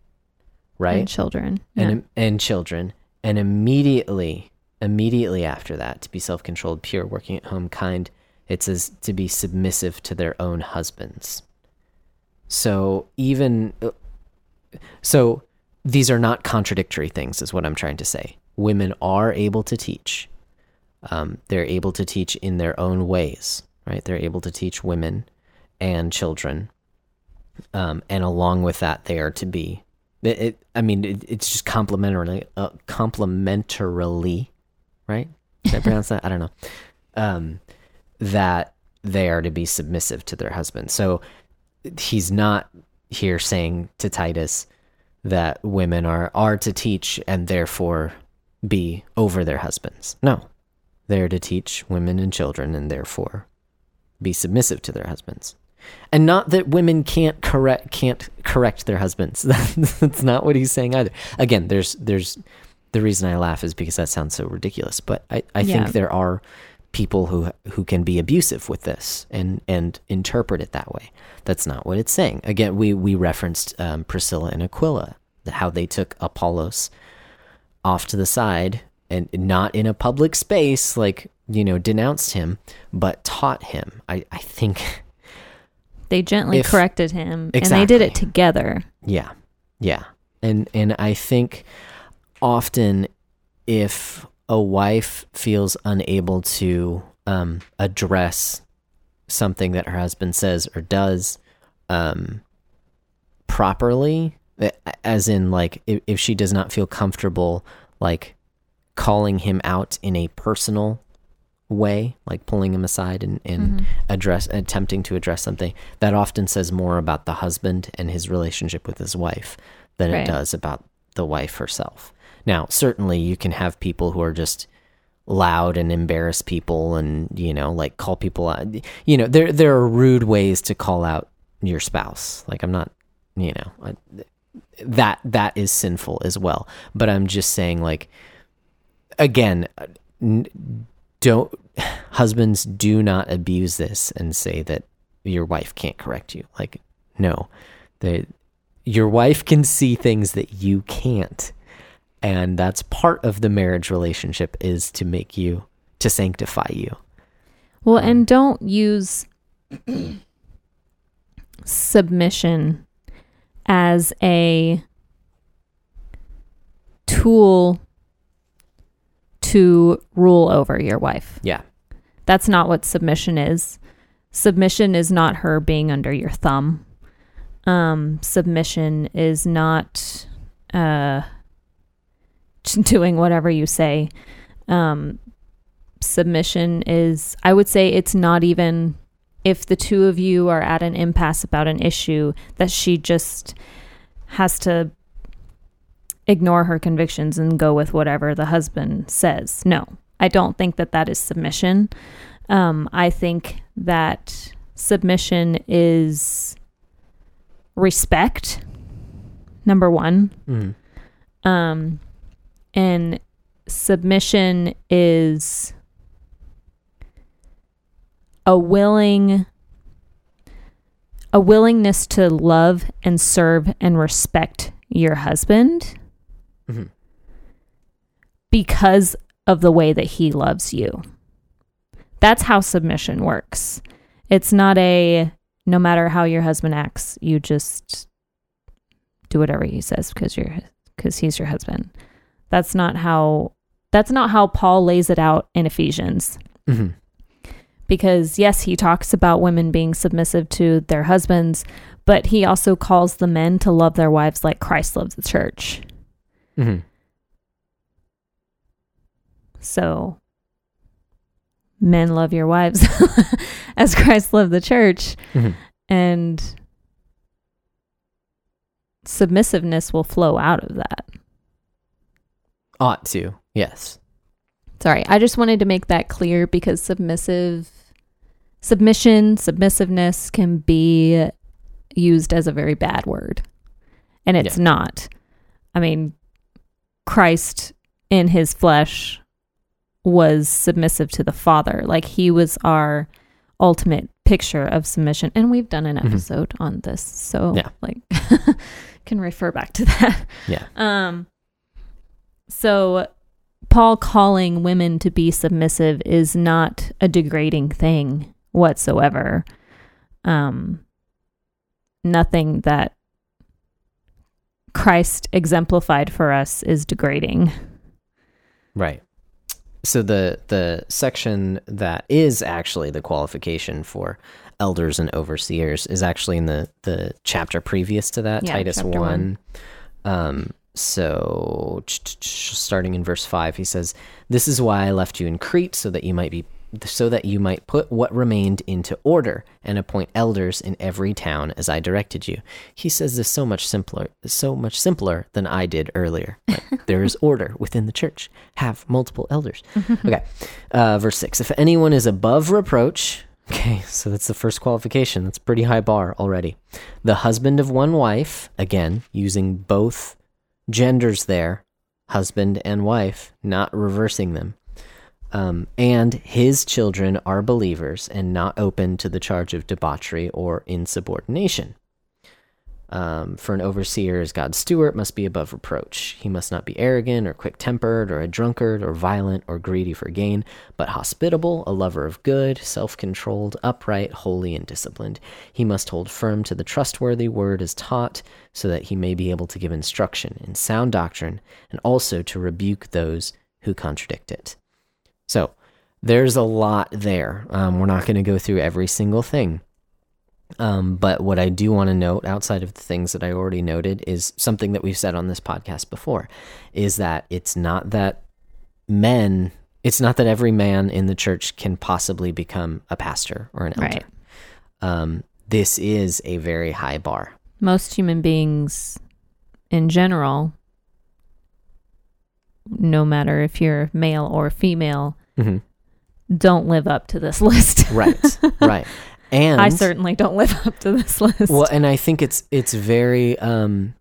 right? And children. Yeah. and and children and immediately immediately after that to be self-controlled pure working at home kind it says to be submissive to their own husbands. So even so these are not contradictory things is what i'm trying to say. Women are able to teach. Um, they're able to teach in their own ways right? They're able to teach women and children. Um, and along with that they are to be it, it I mean, it, it's just complementarily, uh, complementarily, right? Did I pronounce that? I don't know. Um, that they are to be submissive to their husband. So he's not here saying to Titus that women are are to teach and therefore be over their husbands. No, they're to teach women and children and therefore be submissive to their husbands and not that women can't correct can't correct their husbands that's not what he's saying either again there's there's the reason i laugh is because that sounds so ridiculous but i, I Yeah. think there are people who who can be abusive with this and and interpret it that way that's not what it's saying again we we referenced um, priscilla and aquila how they took apollos off to the side and not in a public space like you know denounced him but taught him i i think They gently If- corrected him and they did it together. Yeah. Yeah. And and I think often if a wife feels unable to um, address something that her husband says or does um, properly, as in like if, if she does not feel comfortable like calling him out in a personal way, like pulling him aside and, and Mhm. address attempting to address something, that often says more about the husband and his relationship with his wife than Right. it does about the wife herself. Now, certainly you can have people who are just loud and embarrass people and, you know, like call people out. You know, there there are rude ways to call out your spouse. Like I'm not, you know, I, that that is sinful as well. But I'm just saying like again, don't husbands do not abuse this and say that your wife can't correct you. Like no. They your wife can see things that you can't. And that's part of the marriage relationship is to make you to sanctify you. Well, Um, and don't use submission as a tool to rule over your wife. Yeah. That's not what submission is. Submission is not her being under your thumb. Um, submission is not uh, doing whatever you say. Um, submission is, I would say, it's not even if the two of you are at an impasse about an issue that she just has to ignore her convictions and go with whatever the husband says. No, I don't think that that is submission. Um, I think that submission is respect, number one. Mm. Um, and submission is a willing a willingness to love and serve and respect your husband Mhm. because of the way that he loves you. That's how submission works. It's not a no matter how your husband acts, you just do whatever he says because you're because he's your husband. That's not how that's not how Paul lays it out in Ephesians. Mhm. Because yes, he talks about women being submissive to their husbands, but he also calls the men to love their wives like Christ loves the church. Mhm. So men love your wives as Christ loved the church Mhm. and submissiveness will flow out of that. Ought to. Yes. Sorry, I just wanted to make that clear because submissive submission, submissiveness can be used as a very bad word. And it's Yeah. not. I mean, Christ in his flesh was submissive to the Father. Like he was our ultimate picture of submission. And we've done an Mhm. episode on this. So Yeah. like can refer back to that. Yeah. Um so Paul calling women to be submissive is not a degrading thing whatsoever. Um nothing that Christ exemplified for us is degrading. Right. So the the section that is actually the qualification for elders and overseers is actually in the the chapter previous to that, Yeah, Titus chapter one. Um. So starting in verse five, he says, "This is why I left you in Crete, so that you might be." So that you might put what remained into order and appoint elders in every town as I directed you. He says this so much simpler, so much simpler than I did earlier. Like, there is order within the church. Have multiple elders. Okay. Uh, verse 6 If anyone is above reproach, okay, so that's the first qualification. That's pretty high bar already. The husband of one wife, again, using both genders there, husband and wife, not reversing them. Um, and his children are believers and not open to the charge of debauchery or insubordination. Um, for an overseer as God's steward must be above reproach. He must not be arrogant or quick tempered or a drunkard or violent or greedy for gain, but hospitable, a lover of good, self controlled, upright, holy, and disciplined. He must hold firm to the trustworthy word as taught, so that he may be able to give instruction in sound doctrine and also to rebuke those who contradict it. So there's a lot there. Um, we're not going to go through every single thing. Um, but what I do want to note, outside of the things that I already noted, is something that we've said on this podcast before is that it's not that men, it's not that every man in the church can possibly become a pastor or an elder. Right. Um, this is a very high bar. Most human beings in general, no matter if you're male or female, Mhm. don't live up to this list. Right, right. And I certainly don't live up to this list. Well, and I think it's it's very um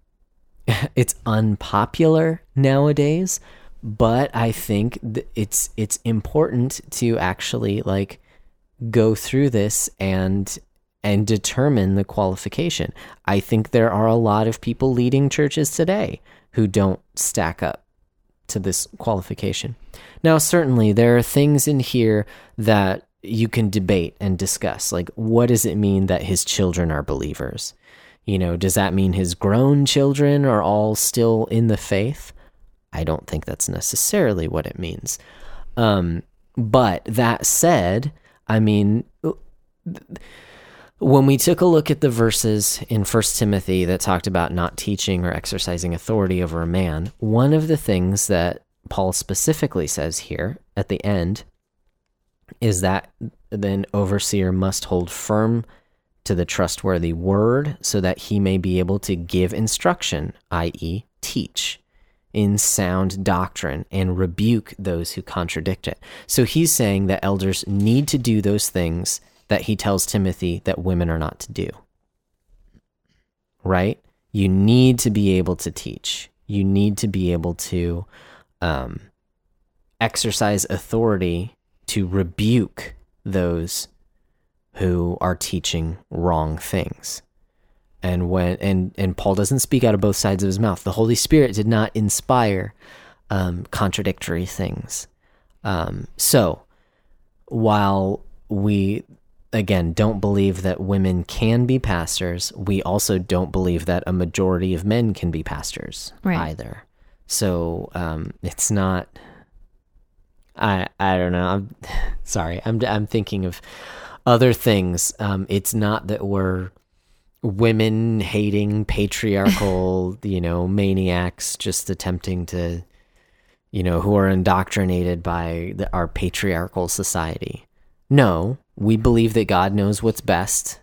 it's unpopular nowadays, but I think th- it's it's important to actually like go through this and and determine the qualification. I think there are a lot of people leading churches today who don't stack up to this qualification. Now, certainly there are things in here that you can debate and discuss. Like, what does it mean that his children are believers? You know, does that mean his grown children are all still in the faith? I don't think that's necessarily what it means. Um, but that said, I mean, when we took a look at the verses in First Timothy that talked about not teaching or exercising authority over a man, one of the things that Paul specifically says here at the end is that then overseer must hold firm to the trustworthy word so that he may be able to give instruction, i.e., teach in sound doctrine and rebuke those who contradict it. So he's saying that elders need to do those things that he tells Timothy that women are not to do. Right? You need to be able to teach. You need to be able to um, exercise authority to rebuke those who are teaching wrong things. And when and and Paul doesn't speak out of both sides of his mouth. The Holy Spirit did not inspire um, contradictory things. Um, so while we again don't believe that women can be pastors, we also don't believe that a majority of men can be pastors Right. either. So um, it's not. I I don't know. I'm sorry. I'm I'm thinking of other things. Um, it's not that we're women hating patriarchal, you know, maniacs just attempting to, you know, who are indoctrinated by the, our patriarchal society. No, we believe that God knows what's best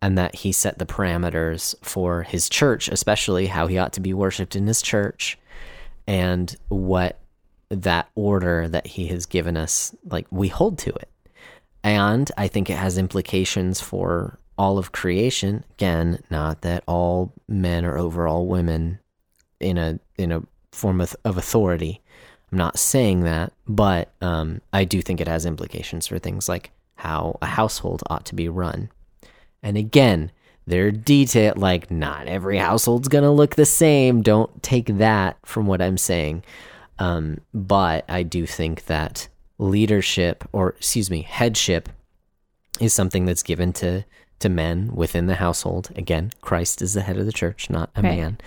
and that he set the parameters for his church, especially how he ought to be worshiped in his church and what that order that he has given us, like we hold to it. And I think it has implications for all of creation. Again, not that all men are over all women in a in a form of, of authority. I'm not saying that, but um, I do think it has implications for things like how a household ought to be run. And again, they're detailed like not every household's gonna look the same. Don't take that from what I'm saying. Um, but I do think that leadership or excuse me, headship is something that's given to to men within the household. Again, Christ is the head of the church, not a Right. man.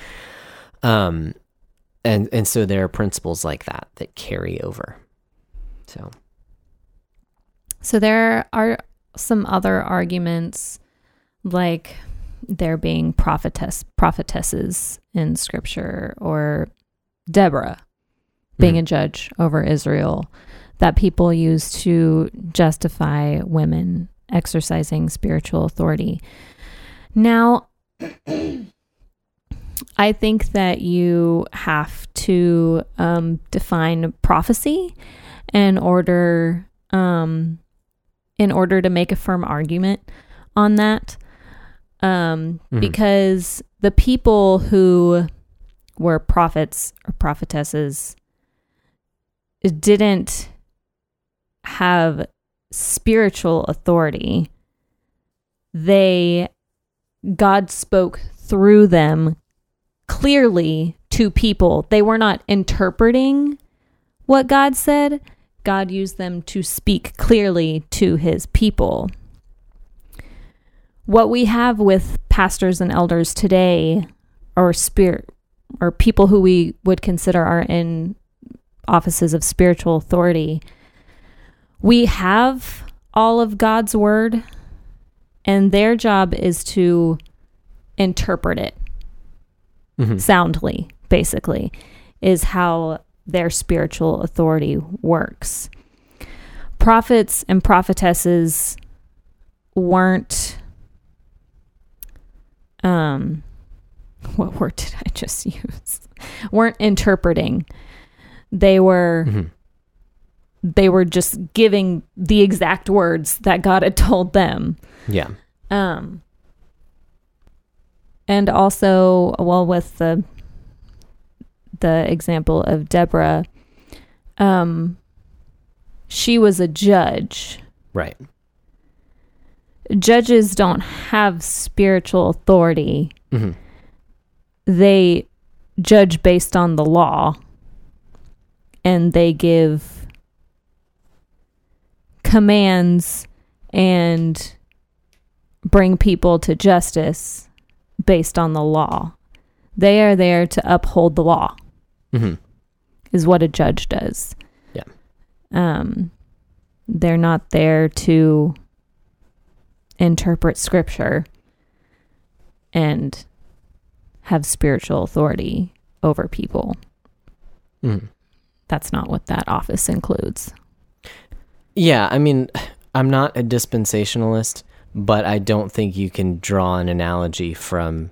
Um and and so there are principles like that that carry over. So So there are some other arguments like there being prophetess prophetesses in scripture or Deborah being a Mhm. judge over Israel that people use to justify women exercising spiritual authority. Now I think that you have to um, define prophecy in order um, in order to make a firm argument on that. Um, Mhm. Because the people who were prophets or prophetesses didn't have spiritual authority. They, God spoke through them clearly to people. They were not interpreting what God said. God used them to speak clearly to his people. What we have with pastors and elders today, or spirit, or people who we would consider are in offices of spiritual authority, we have all of God's word, and their job is to interpret it Mhm. soundly, basically, is how their spiritual authority works. Prophets and prophetesses weren't um what word did I just use? weren't interpreting. They were Mhm. they were just giving the exact words that God had told them. Yeah. Um, and also, well, with the the example of Deborah, um, she was a judge. Right. Judges don't have spiritual authority. hmm They judge based on the law, and they give commands and bring people to justice based on the law. They are there to uphold the law, hmm is what a judge does. Yeah. Um, they're not there to interpret scripture and have spiritual authority over people. hmm That's not what that office includes. Yeah, I mean, I'm not a dispensationalist, but I don't think you can draw an analogy from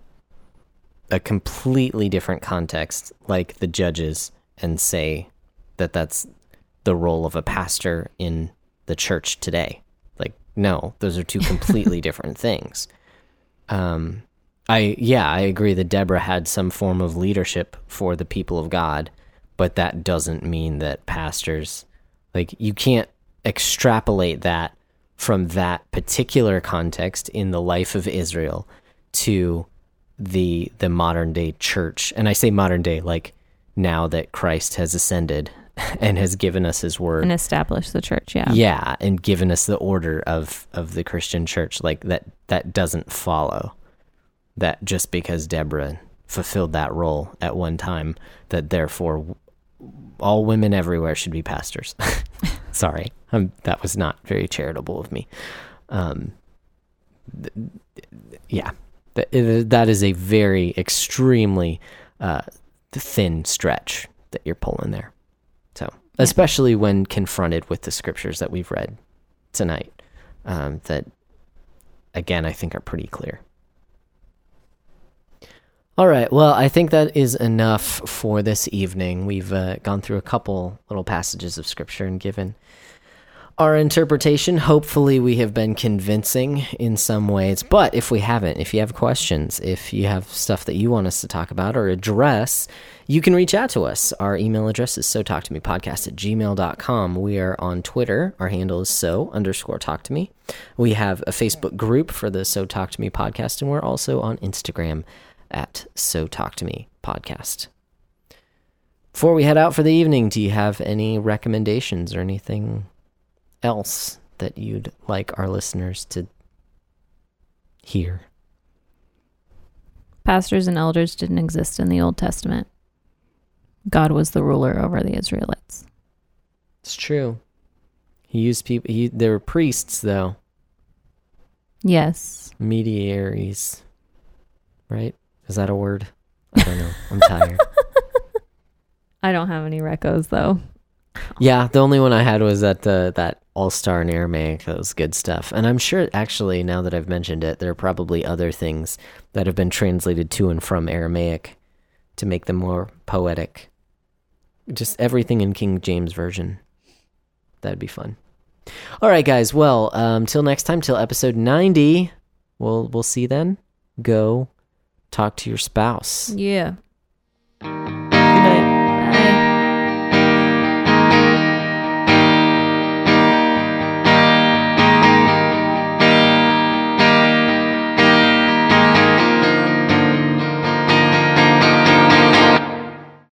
a completely different context, like the judges, and say that that's the role of a pastor in the church today. Like, no, those are two completely different things. Um, I yeah, I agree that Deborah had some form of leadership for the people of God, but that doesn't mean that pastors like you can't extrapolate that from that particular context in the life of Israel to the the modern day church. And I say modern day like now that Christ has ascended and has given us his word. And established the church, yeah. yeah, and given us the order of of the Christian church like that that doesn't follow that just because Deborah fulfilled that role at one time that therefore all women everywhere should be pastors. Sorry, um, that was not very charitable of me. Um, th- yeah, that, that is a very extremely uh, thin stretch that you're pulling there. So, especially when confronted with the scriptures that we've read tonight, um, that again I think are pretty clear. All right. Well, I think that is enough for this evening. We've uh, gone through a couple little passages of scripture and given our interpretation. Hopefully, we have been convincing in some ways. But if we haven't, if you have questions, if you have stuff that you want us to talk about or address, you can reach out to us. Our email address is so talk to me podcast at gmail.com. We are on Twitter. Our handle is so underscore talk to me. We have a Facebook group for the So Talk to Me podcast, and we're also on Instagram at So Talk to Me podcast. Before we head out for the evening, do you have any recommendations or anything else that you'd like our listeners to hear? Pastors and elders didn't exist in the Old Testament. God was the ruler over the Israelites. It's true. He used people. He there were priests though, Yes. mediaries, right? Is that a word? I don't know. I'm tired. I don't have any recos though. Yeah, the only one I had was that uh, that All Star in Aramaic. That was good stuff. And I'm sure, actually, now that I've mentioned it, there are probably other things that have been translated to and from Aramaic to make them more poetic. Just everything in King James version. That'd be fun. All right, guys. Well, um, till next time, till episode 90. We'll we'll see then. Go talk to your spouse. Yeah.